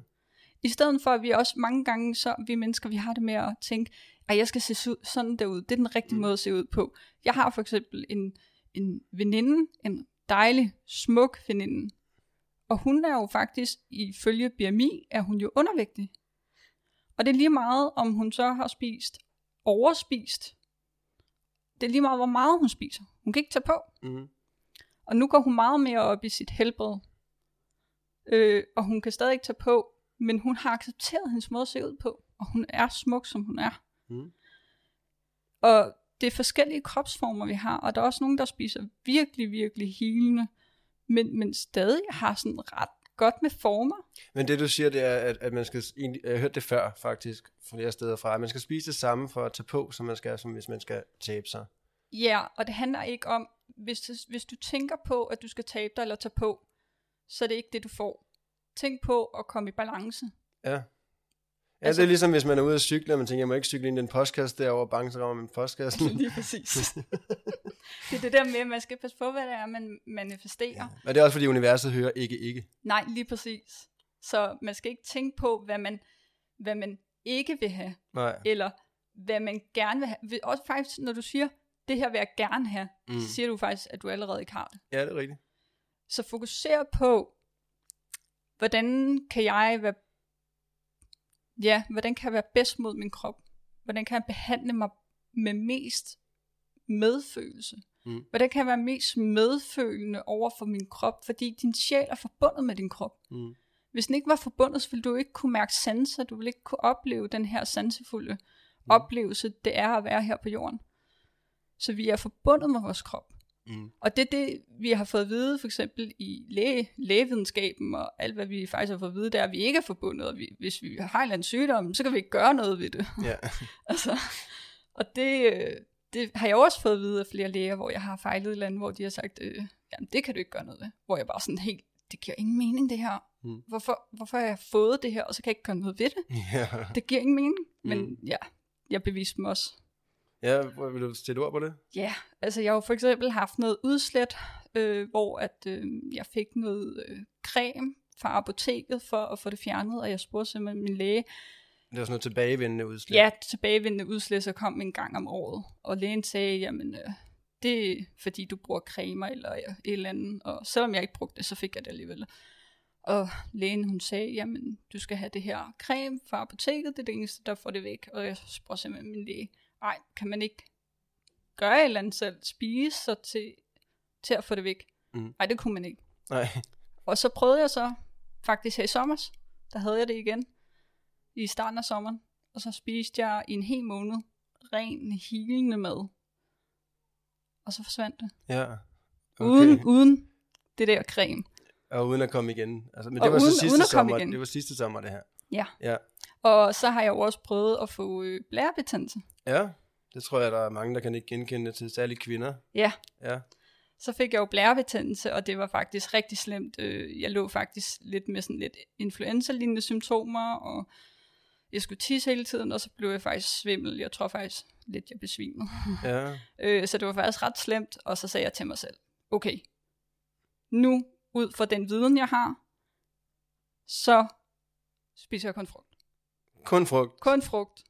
I stedet for, at vi også mange gange, så vi mennesker, vi har det med at tænke, at jeg skal se sådan derud. Det er den rigtige Mm. mm. måde at se ud på. Jeg har for eksempel en, en veninde, en dejlig, smuk veninde. Og hun er jo faktisk, ifølge BMI, er hun jo undervægtig. Og det er lige meget, om hun så har spist overspist. Det er lige meget, hvor meget hun spiser. Hun kan ikke tage på. Mm. Og nu går hun meget mere op i sit helbred. Øh, og hun kan stadig ikke tage på, men hun har accepteret hendes måde at se ud på. Og hun er smuk, som hun er. Mm. Og det er forskellige kropsformer, vi har. Og der er også nogen, der spiser virkelig, virkelig helende. Men, men stadig har sådan ret godt med former. Men det du siger, det er, at, at man skal, jeg har hørt det før faktisk, flere steder fra, at man skal spise det samme for at tage på, som man skal, som hvis man skal tabe sig. Ja, og det handler ikke om, hvis, det, hvis du tænker på, at du skal tabe dig eller tage på, så er det ikke det, du får. Tænk på at komme i balance. Ja. Ja, Altså- altså, det er ligesom, hvis man er ude at cykle, og man tænker, jeg må ikke cykle ind i den postkasse derovre, bange, så rammer man postkassen. Lige præcis. det er det der med, at man skal passe på, hvad det er, man manifesterer. Men det er også, fordi universet hører ikke ikke. Nej, lige præcis. Så man skal ikke tænke på, hvad man, hvad man ikke vil have, Nej. eller hvad man gerne vil have. Også faktisk, når du siger, det her vil jeg gerne have. Mm. så siger du faktisk, at du allerede ikke har det. Ja, det er rigtigt. Så fokuser på, hvordan kan jeg være, ja, hvordan kan jeg være bedst mod min krop? Hvordan kan jeg behandle mig med mest medfølelse? Mm. Hvordan kan jeg være mest medfølende over for min krop? Fordi din sjæl er forbundet med din krop. Mm. Hvis den ikke var forbundet, så ville du ikke kunne mærke sanser. Du ville ikke kunne opleve den her sansefulde mm. oplevelse, det er at være her på jorden. Så vi er forbundet med vores krop. Mm. Og det er det, vi har fået at vide, for eksempel i læge, lægevidenskaben, og alt hvad vi faktisk har fået at vide, det er, at vi ikke er forbundet, og vi, hvis vi har en eller anden sygdom, så kan vi ikke gøre noget ved det. Ja. altså, og det, øh, det har jeg også fået at vide af flere læger, hvor jeg har fejlet et eller andet, hvor de har sagt, øh, jamen det kan du ikke gøre noget ved. Hvor jeg bare sådan helt, det giver ingen mening det her. Mm. Hvorfor, hvorfor har jeg fået det her, og så kan jeg ikke gøre noget ved det? ja. Det giver ingen mening. Men Mm. ja, jeg beviste dem også. Ja, vil du sætte ord på det? Ja, altså jeg har jo for eksempel haft noget udslæt, øh, hvor at øh, jeg fik noget øh, creme fra apoteket for at få det fjernet, og jeg spurgte simpelthen min læge, Det er sådan noget tilbagevendende udslæt. ja, tilbagevendende udslæt, så kom en gang om året, og lægen sagde, jamen øh, det er fordi du bruger cremer eller et eller andet, og selvom jeg ikke brugte det, så fik jeg det alligevel. Og lægen hun sagde, jamen du skal have det her creme fra apoteket, det er det eneste, der får det væk. Og jeg spurgte simpelthen min læge, nej, kan man ikke gøre et eller andet selv, spise sig til til at få det væk. Mm. Nej, det kunne man ikke. Nej. Og så prøvede jeg så faktisk her i sommer, der havde jeg det igen i starten af sommeren. Og så spiste jeg i en hel måned ren hilende mad. Og så forsvandt det. Ja. Okay. Uden, uden det der creme. Og uden at komme igen. Altså, men Og det var uden- så sidste uden at komme sommer. igen. Det var sidste sommer, det her. Ja. Ja. Og så har jeg jo også prøvet at få øh, blærebetændelse. Ja, det tror jeg, der er mange, der kan ikke genkende til, særligt kvinder. Ja, Ja. så fik jeg jo blærebetændelse, og det var faktisk rigtig slemt. Øh, Jeg lå faktisk lidt med sådan lidt influenza-lignende symptomer, og jeg skulle tisse hele tiden, og så blev jeg faktisk svimmel. Jeg tror faktisk lidt, jeg besvimede. Ja. Øh, så det var faktisk ret slemt, og så sagde jeg til mig selv, okay, nu ud fra den viden, jeg har, så spiser jeg kun frugt. Kun frugt. Kun frugt.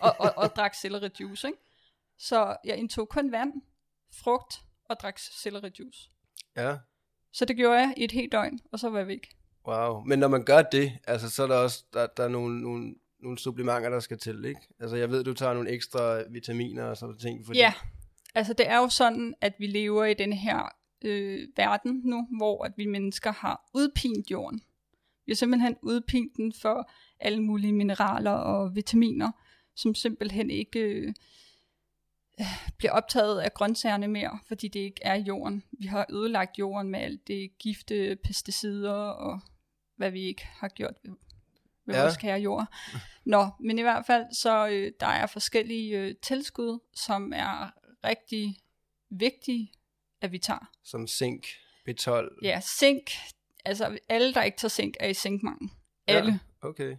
Og, og, og drak juice, ikke? Så jeg indtog kun vand, frugt og drak juice. Ja. Så det gjorde jeg i et helt døgn, og så var jeg væk. Wow. Men når man gør det, altså, så er der også der, der er nogle, nogle, nogle supplementer, der skal til, ikke? Altså, jeg ved, du tager nogle ekstra vitaminer og sådan ting. Fordi... Ja, altså det er jo sådan, at vi lever i den her øh, verden nu, hvor at vi mennesker har udpint jorden. Vi har simpelthen udpint den for alle mulige mineraler og vitaminer, som simpelthen ikke øh, bliver optaget af grøntsagerne mere, fordi det ikke er jorden. Vi har ødelagt jorden med alt det gifte, pesticider og hvad vi ikke har gjort ved, ved Ja. vores kære jord. Nå, men i hvert fald, så øh, der er forskellige øh, tilskud, som er rigtig vigtige, at vi tager. Som zink, B12. Ja, zink. Altså alle, der ikke tager zink, er i zinkmangel. Alle. Ja, okay.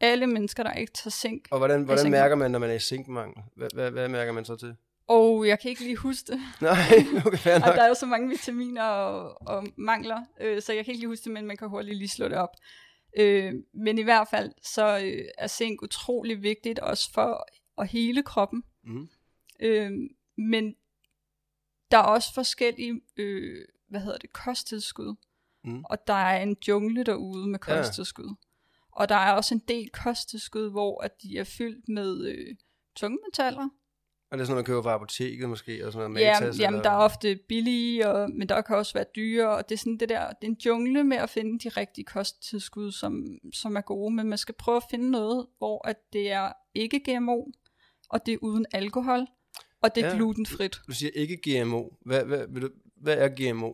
Alle mennesker, der ikke tager zink. Og hvordan, hvordan mærker man, når man er i zinkmangel? Hvad, hvad, hvad mærker man så til? Og jeg kan ikke lige huske det. Nej, okay, fair Og nok. der er jo så mange vitaminer og, og mangler, øh, så jeg kan ikke lige huske det, men man kan hurtigt lige slå det op. Øh, men i hvert fald, så øh, er zink utrolig vigtigt også for at hele kroppen. Mm. Øh, men der er også forskellige, øh, hvad hedder det, kosttilskud. Mm. Og der er en jungle derude med Ja. Og der er også en del kosttilskud, hvor at de er fyldt med øh, tungmetaller. Og det er sådan noget, man køber fra apoteket måske, og sådan noget Ja, jamen, eller... der er ofte billige, og, men der kan også være dyre, og det er sådan det der, det er en jungle med at finde de rigtige kosttilskud, som, som er gode, men man skal prøve at finde noget, hvor at det er ikke GMO, og det er uden alkohol, og det er ja. glutenfrit. Du siger ikke GMO. Hvad, hvad, vil du, hvad er GMO?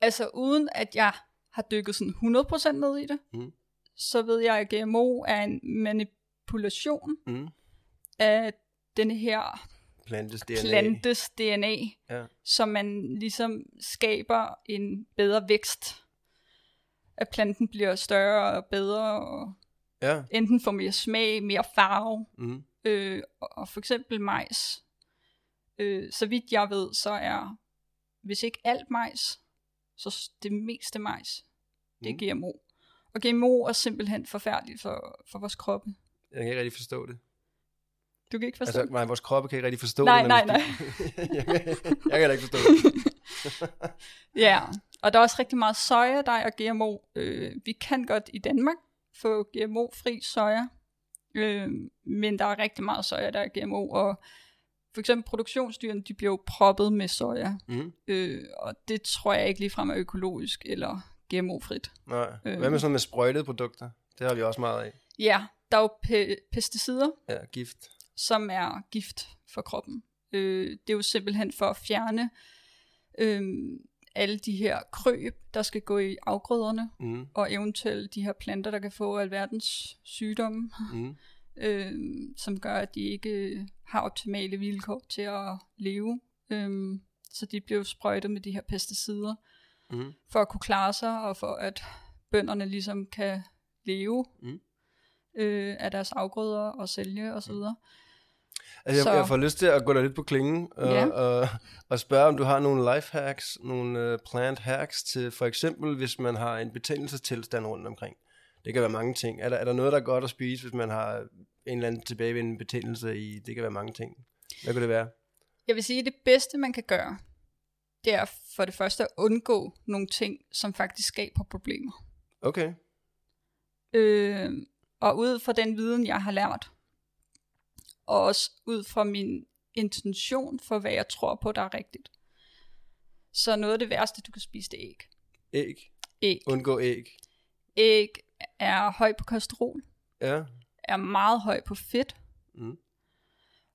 Altså uden at jeg har dykket sådan 100% ned i det, Mm. Så ved jeg, at GMO er en manipulation Mm. af denne her Plantes DNA. plantes DNA, Ja. så man ligesom skaber en bedre vækst. At planten bliver større og bedre, og Ja. enten får mere smag, mere farve, Mm. øh, og for eksempel majs. Øh, så vidt jeg ved, så er, hvis ikke alt majs, så det meste majs, det er GMO. Og GMO er simpelthen forfærdeligt for, for vores kroppe. Jeg kan ikke rigtig forstå det. Du kan ikke forstå Altså, nej, vores kroppe kan ikke rigtig forstå Nej, det. nej, vi spiser- jeg, kan, jeg kan da ikke forstå det. Ja, og der er også rigtig meget soja, der er GMO. Øh, vi kan godt i Danmark få GMO-fri soja, øh, men der er rigtig meget soja, der er GMO, og for eksempel produktionsdyrene, de bliver jo proppet med soja, Mm. øh, og det tror jeg ikke ligefrem er økologisk eller GMO-frit. Nej. Øh. Hvad med sådan med sprøjtede produkter? Det har vi også meget af. Ja, der er jo pe- pesticider, Ja, gift. som er gift for kroppen. Øh, det er jo simpelthen for at fjerne øh, alle de her krøb, der skal gå i afgrøderne, Mm. og eventuelt de her planter, der kan få alverdens sygdomme, Mm. øh, som gør, at de ikke har optimale vilkår til at leve. Øh, så de bliver sprøjtet med de her pesticider, Mm. for at kunne klare sig, og for at bønderne ligesom kan leve Mm. øh, af deres afgrøder og sælge osv. Mm. Altså, jeg, Så- jeg får lyst til at gå der lidt på klingen og, Ja. og, og spørge, om du har nogle life hacks, nogle uh, plant hacks til for eksempel, hvis man har en betændelsestilstand rundt omkring. Det kan være mange ting. Er der, er der noget, der er godt at spise, hvis man har en eller anden tilbagevendende betændelse i? Det kan være mange ting. Hvad kunne det være? Jeg vil sige, at det bedste, man kan gøre, det er for det første at undgå nogle ting, som faktisk skaber problemer. Okay. Øh, og ud fra den viden, jeg har lært, og også ud fra min intention for, hvad jeg tror på, der er rigtigt, Så noget af det værste, du kan spise, det er æg. Æg. Æg. Undgå æg. Æg er høj på kolesterol, Ja. er meget høj på fedt, Mm.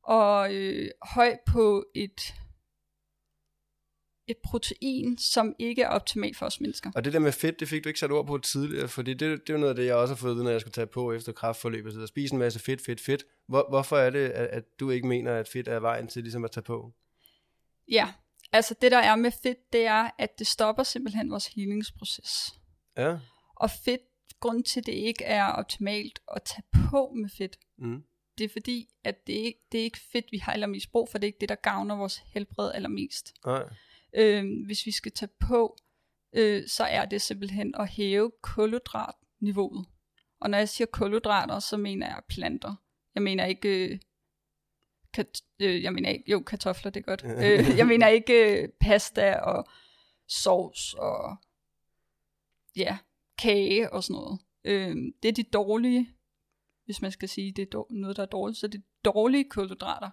og øh, høj på et, et protein, som ikke er optimalt for os mennesker. Og det der med fedt, det fik du ikke sat ord på tidligere, fordi det, det er jo noget af det, jeg også har fået at vide, når jeg skulle tage på efter kraftforløbet. Så at spise en masse fedt, fedt, fedt. Hvor, hvorfor er det, at, at du ikke mener, at fedt er vejen til ligesom at tage på? Ja, altså det der er med fedt, det er, at det stopper simpelthen vores helingsproces. Ja. Og fedt, grund til, at det ikke er optimalt at tage på med fedt, Mm. det er fordi, at det ikke det er ikke fedt, vi har allermest brug for. Det er ikke det, der gavner vores helbred allermest. Nej. Øh, hvis vi skal tage på, øh, så er det simpelthen at hæve kulhydratniveauet. Og når jeg siger kulhydrater, så mener jeg planter. Jeg mener ikke... Øh, kat, øh, jeg mener ikke, jo, kartofler, det er godt. øh, jeg mener ikke øh, pasta og sovs og ja, kage og sådan noget. Øh, det er de dårlige, hvis man skal sige, det er dår- noget, der er dårligt, så det er dårlige kulhydrater.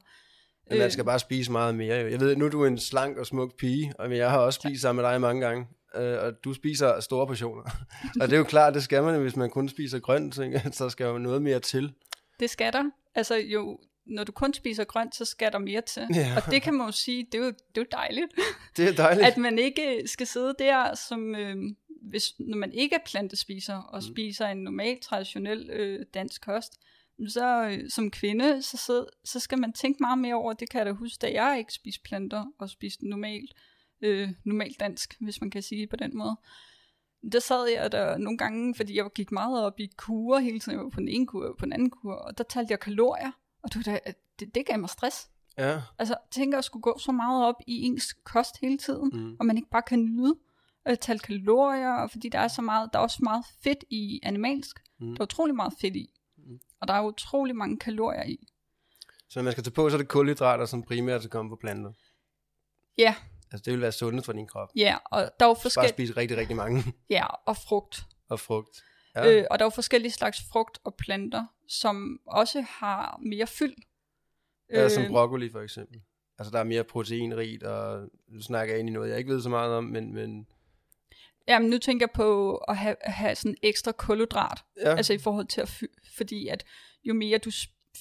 Men man Øh, skal bare spise meget mere. Jo. Jeg ved, nu er du en slank og smuk pige, og jeg har også spist sammen med dig mange gange. øh, og du spiser store portioner. og det er jo klart, det skal man, hvis man kun spiser grønt, så, skal jo noget mere til. Det skal der. Altså jo, når du kun spiser grønt, så skal der mere til. Ja. Og det kan man jo sige, det er jo, det er jo dejligt. Det er dejligt. at man ikke skal sidde der, som øh, hvis, når man ikke er plantespiser, og Mm. spiser en normal, traditionel øh, dansk kost, så øh, som kvinde, så, sid, så skal man tænke meget mere over, det kan jeg da huske, da jeg ikke spiste planter, og spiste normalt, øh, normalt dansk, hvis man kan sige det på den måde. Der sad jeg der nogle gange, fordi jeg gik meget op i kurer hele tiden. Jeg var på den ene kur, og på den anden kur, og der talte jeg kalorier, og det, det, det gav mig stress. Ja. Altså, tænker at skulle gå så meget op i ens kost hele tiden, Mm. og man ikke bare kan nyde at tale kalorier, og fordi der er så meget, der er også meget fedt i animalsk. Mm. Der er utrolig meget fedt i. Og der er utrolig mange kalorier i. Så når man skal tage på, så er det kulhydrater, som primært skal komme på planter. Ja, Altså det vil være sundt for din krop. ja, og der er jo Bare forskellige, spise rigtig, rigtig mange. ja, og frugt. og frugt. Ja. Øh, og der er jo forskellige slags frugt og planter, som også har mere fyld. ja, som broccoli for eksempel. Altså der er mere proteinrigt, og nu snakker jeg ind i noget, jeg ikke ved så meget om, men, men Jamen, nu tænker jeg på at have, have sådan ekstra kulhydrat, ja, altså i forhold til at fy- fordi at jo mere du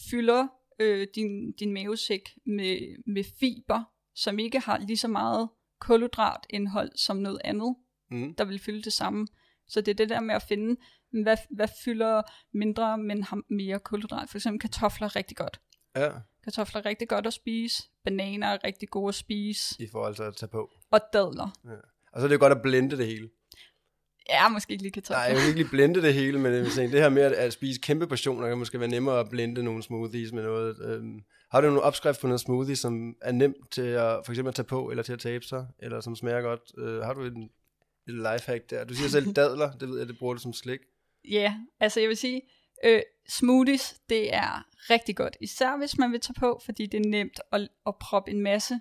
fylder øh, din, din mavesæk med, med fiber, som ikke har lige så meget kulhydratindhold som noget andet, mm, der vil fylde det samme. Så det er det der med at finde, hvad, hvad fylder mindre, men har mere kulhydrat. For eksempel kartofler er rigtig godt. ja, Kartofler er rigtig godt at spise. Bananer er rigtig gode at spise. i forhold til at tage på. Og dadler. Og så er det jo godt at blende det hele. Ja, måske ikke lige kartofler. Nej, jeg vil ikke lige blende det hele, men det her med at, at spise kæmpe portioner, kan måske være nemmere at blende nogle smoothies med noget. Øhm, har du nogle opskrift på noget smoothie, som er nemt til at for eksempel at tage på, eller til at tabe sig, eller som smager godt? Øh, har du en, et lifehack der? Du siger selv dadler, det ved jeg, det bruger du som slik. Ja, altså jeg vil sige, øh, smoothies, det er rigtig godt. Især hvis man vil tage på, fordi det er nemt at, at proppe en masse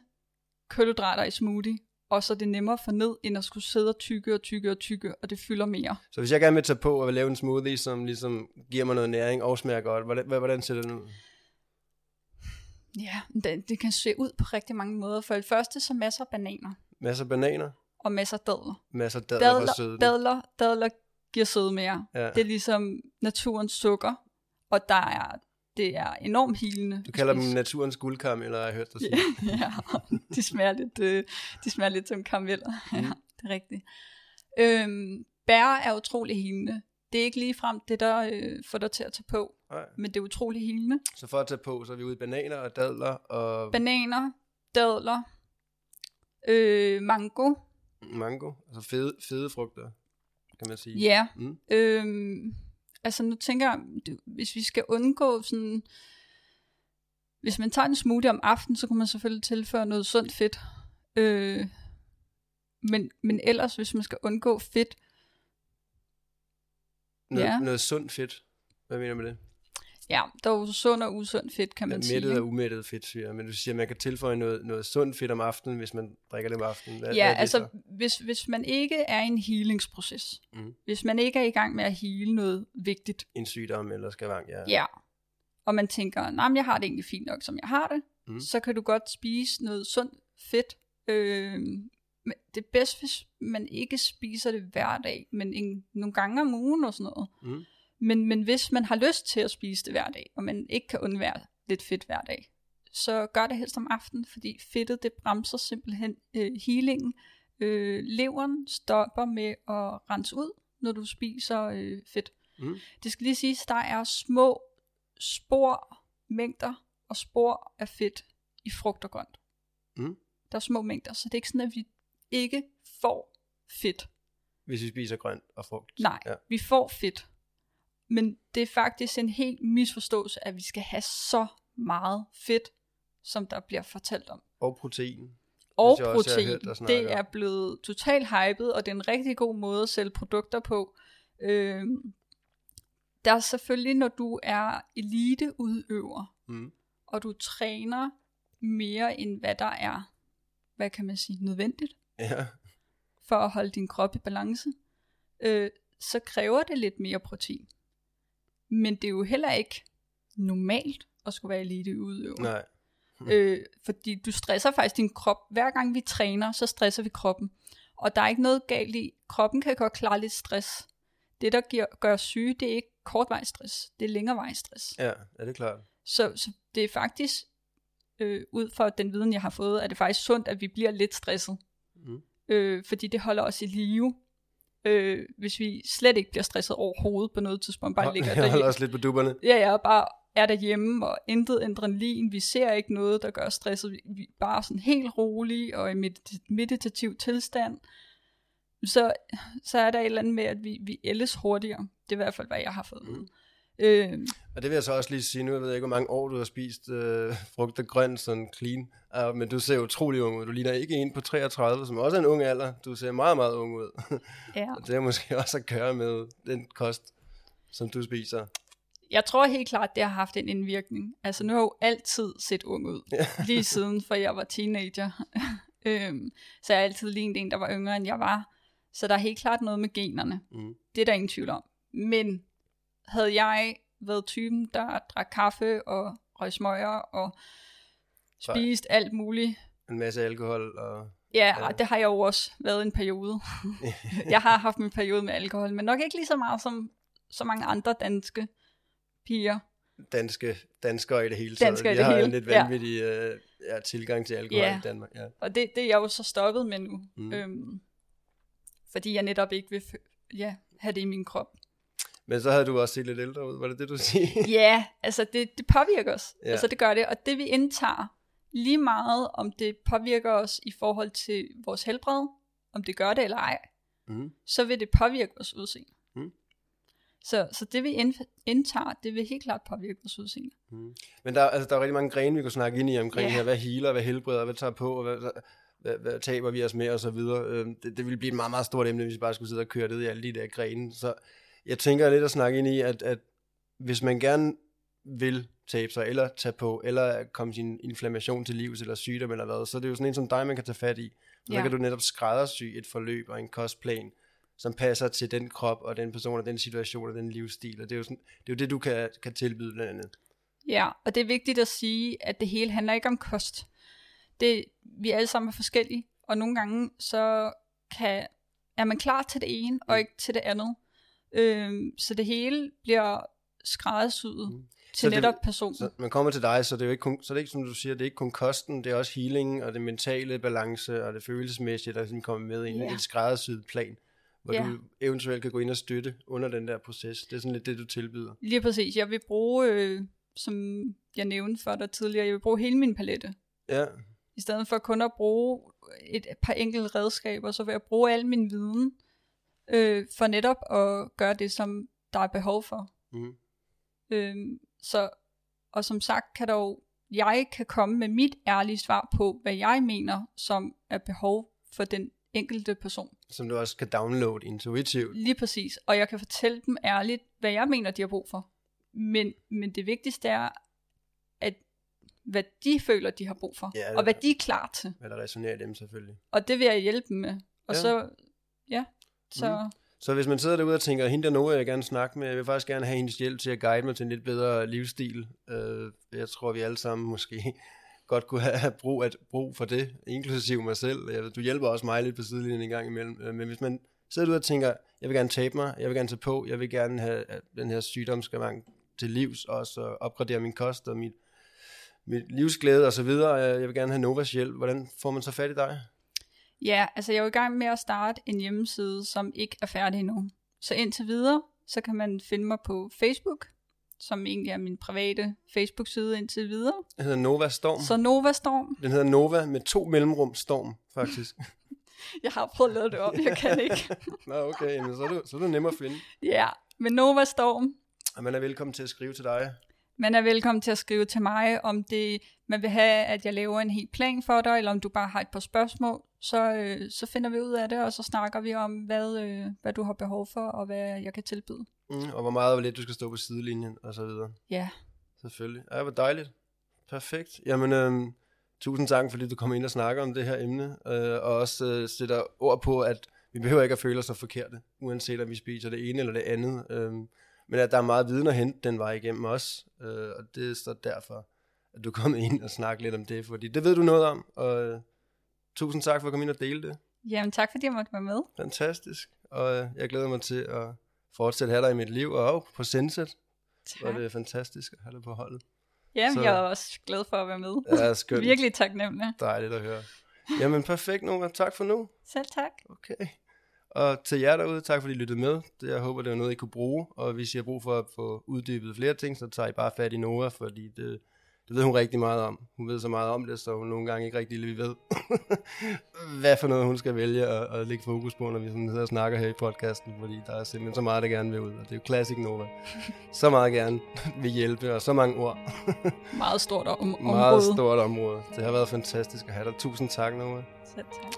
kulhydrater i smoothie. Og så er det nemmere få ned, end at skulle sidde og tykke og tykke og tykke, og det fylder mere. Så hvis jeg gerne vil tage på og lave en smoothie, som ligesom giver mig noget næring og smager godt, hvordan, hvordan- ser det ud? Ja, det, det kan se ud på rigtig mange måder. For det første så masser af bananer Masser af bananer, og masser af dadler. masser af dadler for Dadler, søden. dadler, dadler giver søde mere. Ja. Det er ligesom naturens sukker, og der er, det er enormt hilende. Du kalder dem naturens guldkam, eller har jeg hørt dig sige? ja, de smager lidt, øh, de smager lidt som karameller. Mm. ja, det er rigtigt. Øhm, bær er utrolig hilende. Det er ikke lige frem det, der øh, får dig til at tage på, Nej. men det er utrolig hilende. Så for at tage på, så er vi ude i bananer og dadler og Bananer, dadler, øh, mango, mango, altså fede, fede frugter, kan man sige. ja. Mm. Øhm, altså nu tænker jeg, hvis vi skal undgå sådan, hvis man tager en smoothie om aftenen, så kunne man selvfølgelig tilføre noget sundt fedt. Øh, men, men ellers, hvis man skal undgå fedt, Noget, Ja. noget sundt fedt. Hvad mener du med det? Ja, der er jo sund og usundt fedt, kan man sige. Mættet og umættet fedtsyre, men du siger, at man kan tilføje noget, noget sundt fedt om aftenen, hvis man drikker det om aftenen. Hvad, hvad Ja, det altså så? hvis, hvis man ikke er i en healingsproces, Mm. hvis man ikke er i gang med at heale noget vigtigt, En sygdom eller skavang, ja. ja, og man tænker, nej, jeg har det egentlig fint nok, som jeg har det, mm. så kan du godt spise noget sundt fedt, øh, men det er bedst, hvis man ikke spiser det hver dag, men en, nogle gange om ugen og sådan noget. Mm. Men, men hvis man har lyst til at spise det hver dag, og man ikke kan undvære lidt fedt hver dag, så gør det helst om aftenen, fordi fedtet det bremser simpelthen øh, healingen. Øh, leveren stopper med at rense ud, når du spiser øh, fedt. Mm. Det skal lige siges, der er små spor, mængder og spor af fedt i frugt og grønt. Mm. Der er små mængder, så det er ikke sådan, at vi ikke får fedt. Hvis vi spiser grønt og frugt. Nej, Ja. vi får fedt. Men det er faktisk en helt misforståelse, at vi skal have så meget fedt, som der bliver fortalt om. Og protein. Og protein, hørt det er blevet totalt hypet, og det er en rigtig god måde at sælge produkter på. Øhm, der er selvfølgelig, når du er eliteudøver, Mm. og du træner mere end hvad der er, hvad kan man sige, nødvendigt, Ja. for at holde din krop i balance, øh, så kræver det lidt mere protein. Men det er jo heller ikke normalt at skulle være eliteudøver. Nej. Øh, fordi du stresser faktisk din krop. Hver gang vi træner, så stresser vi kroppen. Og der er ikke noget galt i. Kroppen kan godt klare lidt stress. Det, der giver, gør syge, det er ikke kortvejs stress. Det er længerevejs stress. Ja, er det klart. Så, så det er faktisk, øh, ud fra den viden, jeg har fået, er det faktisk sundt, at vi bliver lidt stresset. Mm. Øh, fordi det holder os i live. Øh, hvis vi slet ikke bliver stresset overhovedet på noget tidspunkt, bare ligger jeg derhjemme. også lidt på dupperne. Ja, ja, bare er derhjemme, og intet adrenalin. Vi ser ikke noget, der gør stresset. Vi, vi er bare sådan helt rolige og i medit- meditativ tilstand. Så, så er der et eller andet med, at vi, vi ældes hurtigere. Det er i hvert fald, hvad jeg har fået. Mm. Øh, Og det vil jeg så også lige sige, nu jeg ved jeg ikke, hvor mange år du har spist øh, frugt og grønt, sådan clean. Uh, men du ser utrolig ung ud. Du ligner ikke en på 33, som også er en ung alder. Du ser meget, meget ung ud. ja. Og det har måske også at gøre med den kost, som du spiser. Jeg tror helt klart, det har haft en indvirkning. Altså nu har jeg jo altid set ung ud. Lige siden, for jeg var teenager. øhm, så jeg har altid lignet en, der var yngre, end jeg var. Så der er helt klart noget med generne. Mm. Det er der ingen tvivl om. Men havde jeg været typen, der drak kaffe og røg smøger og spist alt muligt. En masse alkohol og... Ja, Ja. ja, det har jeg jo også været en periode. jeg har haft en periode med alkohol, men nok ikke lige så meget som så mange andre danske piger. danske danskere i det hele taget. Danskere i det har en hele, lidt ja. vanvittig øh, ja, tilgang til alkohol Ja. i Danmark. Ja. Og det, det er jeg jo så stoppet med nu. Mm. Øhm, fordi jeg netop ikke vil ja, have det i min krop. Men så havde du også set lidt ældre ud, var det det, du siger? Ja, altså det, det påvirker os. Ja. Altså det gør det. Og det vi indtager, lige meget om det påvirker os i forhold til vores helbred, om det gør det eller ej, mm. så vil det påvirke vores udseende. Mm. Så, så det vi ind- indtager, det vil helt klart påvirke vores udseende. Men der, altså, der er rigtig mange grene, vi kunne snakke ind i omkring Ja. her. Hvad healer, hvad helbreder, hvad tager på, og hvad, hvad, hvad, taber vi os med, og så videre. Øhm, det, det ville blive et meget, meget stort emne, hvis vi bare skulle sidde og køre det i alle de der grene. Så jeg tænker lidt at snakke ind i, at, at hvis man gerne vil tabe sig, eller tage på, eller komme sin inflammation til livs, eller sygdom, eller hvad, så er det jo sådan en som dig, man kan tage fat i. Så ja. Kan du netop skræddersy et forløb og en kostplan, som passer til den krop, og den person, og den situation, og den livsstil. Og det er jo, sådan, det, er jo det, du kan, kan tilbyde blandt andet. Ja, og det er vigtigt at sige, at det hele handler ikke om kost. Det, vi er alle sammen forskellige, og nogle gange så kan, er man klar til det ene, og ikke til det andet. Øhm, så det hele bliver skræddersyet mm. Så til det- netop personen. Så man kommer til dig, så det er jo ikke kun, så det er ikke, som du siger, det er ikke kun kosten, det er også healing, og det mentale balance, og det følelsesmæssige, der ligesom kommer med i en, Ja. en skræddersyet plan, hvor Ja. du eventuelt kan gå ind og støtte under den der proces. Det er sådan lidt det, du tilbyder. Lige præcis. Jeg vil bruge, øh, som jeg nævnte for dig tidligere, jeg vil bruge hele min palette. Ja, I stedet for kun at bruge et par enkelte redskaber, så vil jeg bruge al min viden øh, for netop at gøre det, som der er behov for. mm. Øhm, så, og som sagt kan jo, jeg kan komme med mit ærlige svar på, hvad jeg mener, som er behov for den enkelte person. som du også kan downloade intuitivt. Lige præcis. Og jeg kan fortælle dem ærligt, hvad jeg mener, de har brug for. Men, men det vigtigste er, at hvad de føler, de har brug for. Ja, det- og hvad de er klar til. Hvad der resonerer dem selvfølgelig. Og det vil jeg hjælpe dem med. Og ja. så, ja, så, Mm. Så hvis man sidder derude og tænker, hende der Noah, jeg vil gerne snakke med, jeg vil faktisk gerne have hendes hjælp til at guide mig til en lidt bedre livsstil. Øh, jeg tror, vi alle sammen måske godt kunne have brug, at, brug for det, inklusive mig selv. Du hjælper også mig lidt på sidelinjen en gang imellem. Øh, men hvis man sidder derude og tænker, jeg vil gerne tabe mig, jeg vil gerne tage på, jeg vil gerne have at den her sygdomsskavang til livs, og så opgradere min kost og mit, mit livsglæde og så videre. Øh, jeg vil gerne have Novas hjælp. Hvordan får man så fat i dig? Ja, altså jeg er jo i gang med at starte en hjemmeside, som ikke er færdig endnu. Så indtil videre, så kan man finde mig på Facebook, som egentlig er min private Facebook-side indtil videre. Den hedder Nova Storm. Så Nova Storm. Den hedder Nova med to mellemrum Storm, faktisk. Jeg har prøvet at lave det om, jeg kan ikke. Nå, okay, men så er, du, så er du nemmere at finde. Ja, men Nova Storm. Og man er velkommen til at skrive til dig. Man er velkommen til at skrive til mig, om det man vil have, at jeg laver en helt plan for dig, eller om du bare har et par spørgsmål. Så, øh, så finder vi ud af det, og så snakker vi om, hvad, øh, hvad du har behov for, og hvad jeg kan tilbyde. Mm, og hvor meget og lidt du skal stå på sidelinjen, og så videre. Ja, Selvfølgelig. Ja, hvor dejligt. Perfekt. Jamen, øhm, tusind tak, fordi du kom ind og snakker om det her emne, øh, og også øh, sætter ord på, at vi behøver ikke at føle os så forkerte, uanset om vi spiser det ene eller det andet. Øhm, men at der er meget viden at hente den vej igennem os, øh, og det er så derfor, at du er kommet ind og snakke lidt om det, fordi det ved du noget om, og øh, tusind tak for at komme ind og dele det. jamen tak fordi jeg måtte være med. Fantastisk, og øh, jeg glæder mig til at fortsætte at have dig i mit liv, og på Senset, hvor det er fantastisk at have dig på holdet. Jamen, så- jeg er også glad for at være med. Ja, skønt. Virkelig taknemmelig. Dejligt at høre. Jamen perfekt, Nora. Tak for nu. Selv tak. Okay. Og til jer derude, tak fordi I lyttede med. Det, jeg håber, det var noget, I kunne bruge. Og hvis I har brug for at få uddybet flere ting, så tager I bare fat i Nora, fordi det, det ved hun rigtig meget om. Hun ved så meget om det, så hun nogle gange ikke rigtig lige ved, hvad for noget hun skal vælge at, at lægge fokus på, når vi sådan sidder og snakker her i podcasten, fordi der er simpelthen så meget, der gerne vil ud. Og det er jo classic Nova. Så meget gerne vil hjælpe, og så mange ord. Meget stort om, område. Meget stort område. Det har været fantastisk at have dig. Tusind tak, Nova. Selv tak.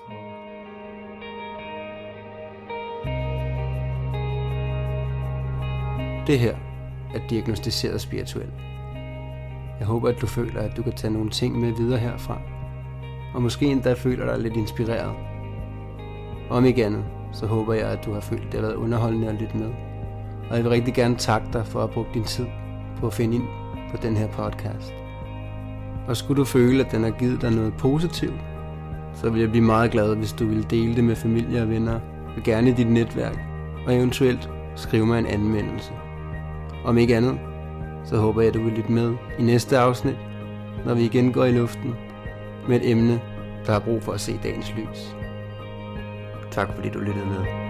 Det her er diagnostiseret spirituelt. Jeg håber, at du føler, at du kan tage nogle ting med videre herfra. Og måske endda føler dig lidt inspireret. Om ikke andet, så håber jeg, at du har følt, at det har været underholdende at lytte med. Og jeg vil rigtig gerne takke dig for at bruge din tid på at finde ind på den her podcast. Og skulle du føle, at den har givet dig noget positivt, så vil jeg blive meget glad, hvis du vil dele det med familie og venner, og gerne i dit netværk, og eventuelt skrive mig en anmeldelse. Om ikke andet, så håber jeg, at du vil lytte med i næste afsnit, når vi igen går i luften med et emne, der har brug for at se dagens lys. Tak fordi du lyttede med.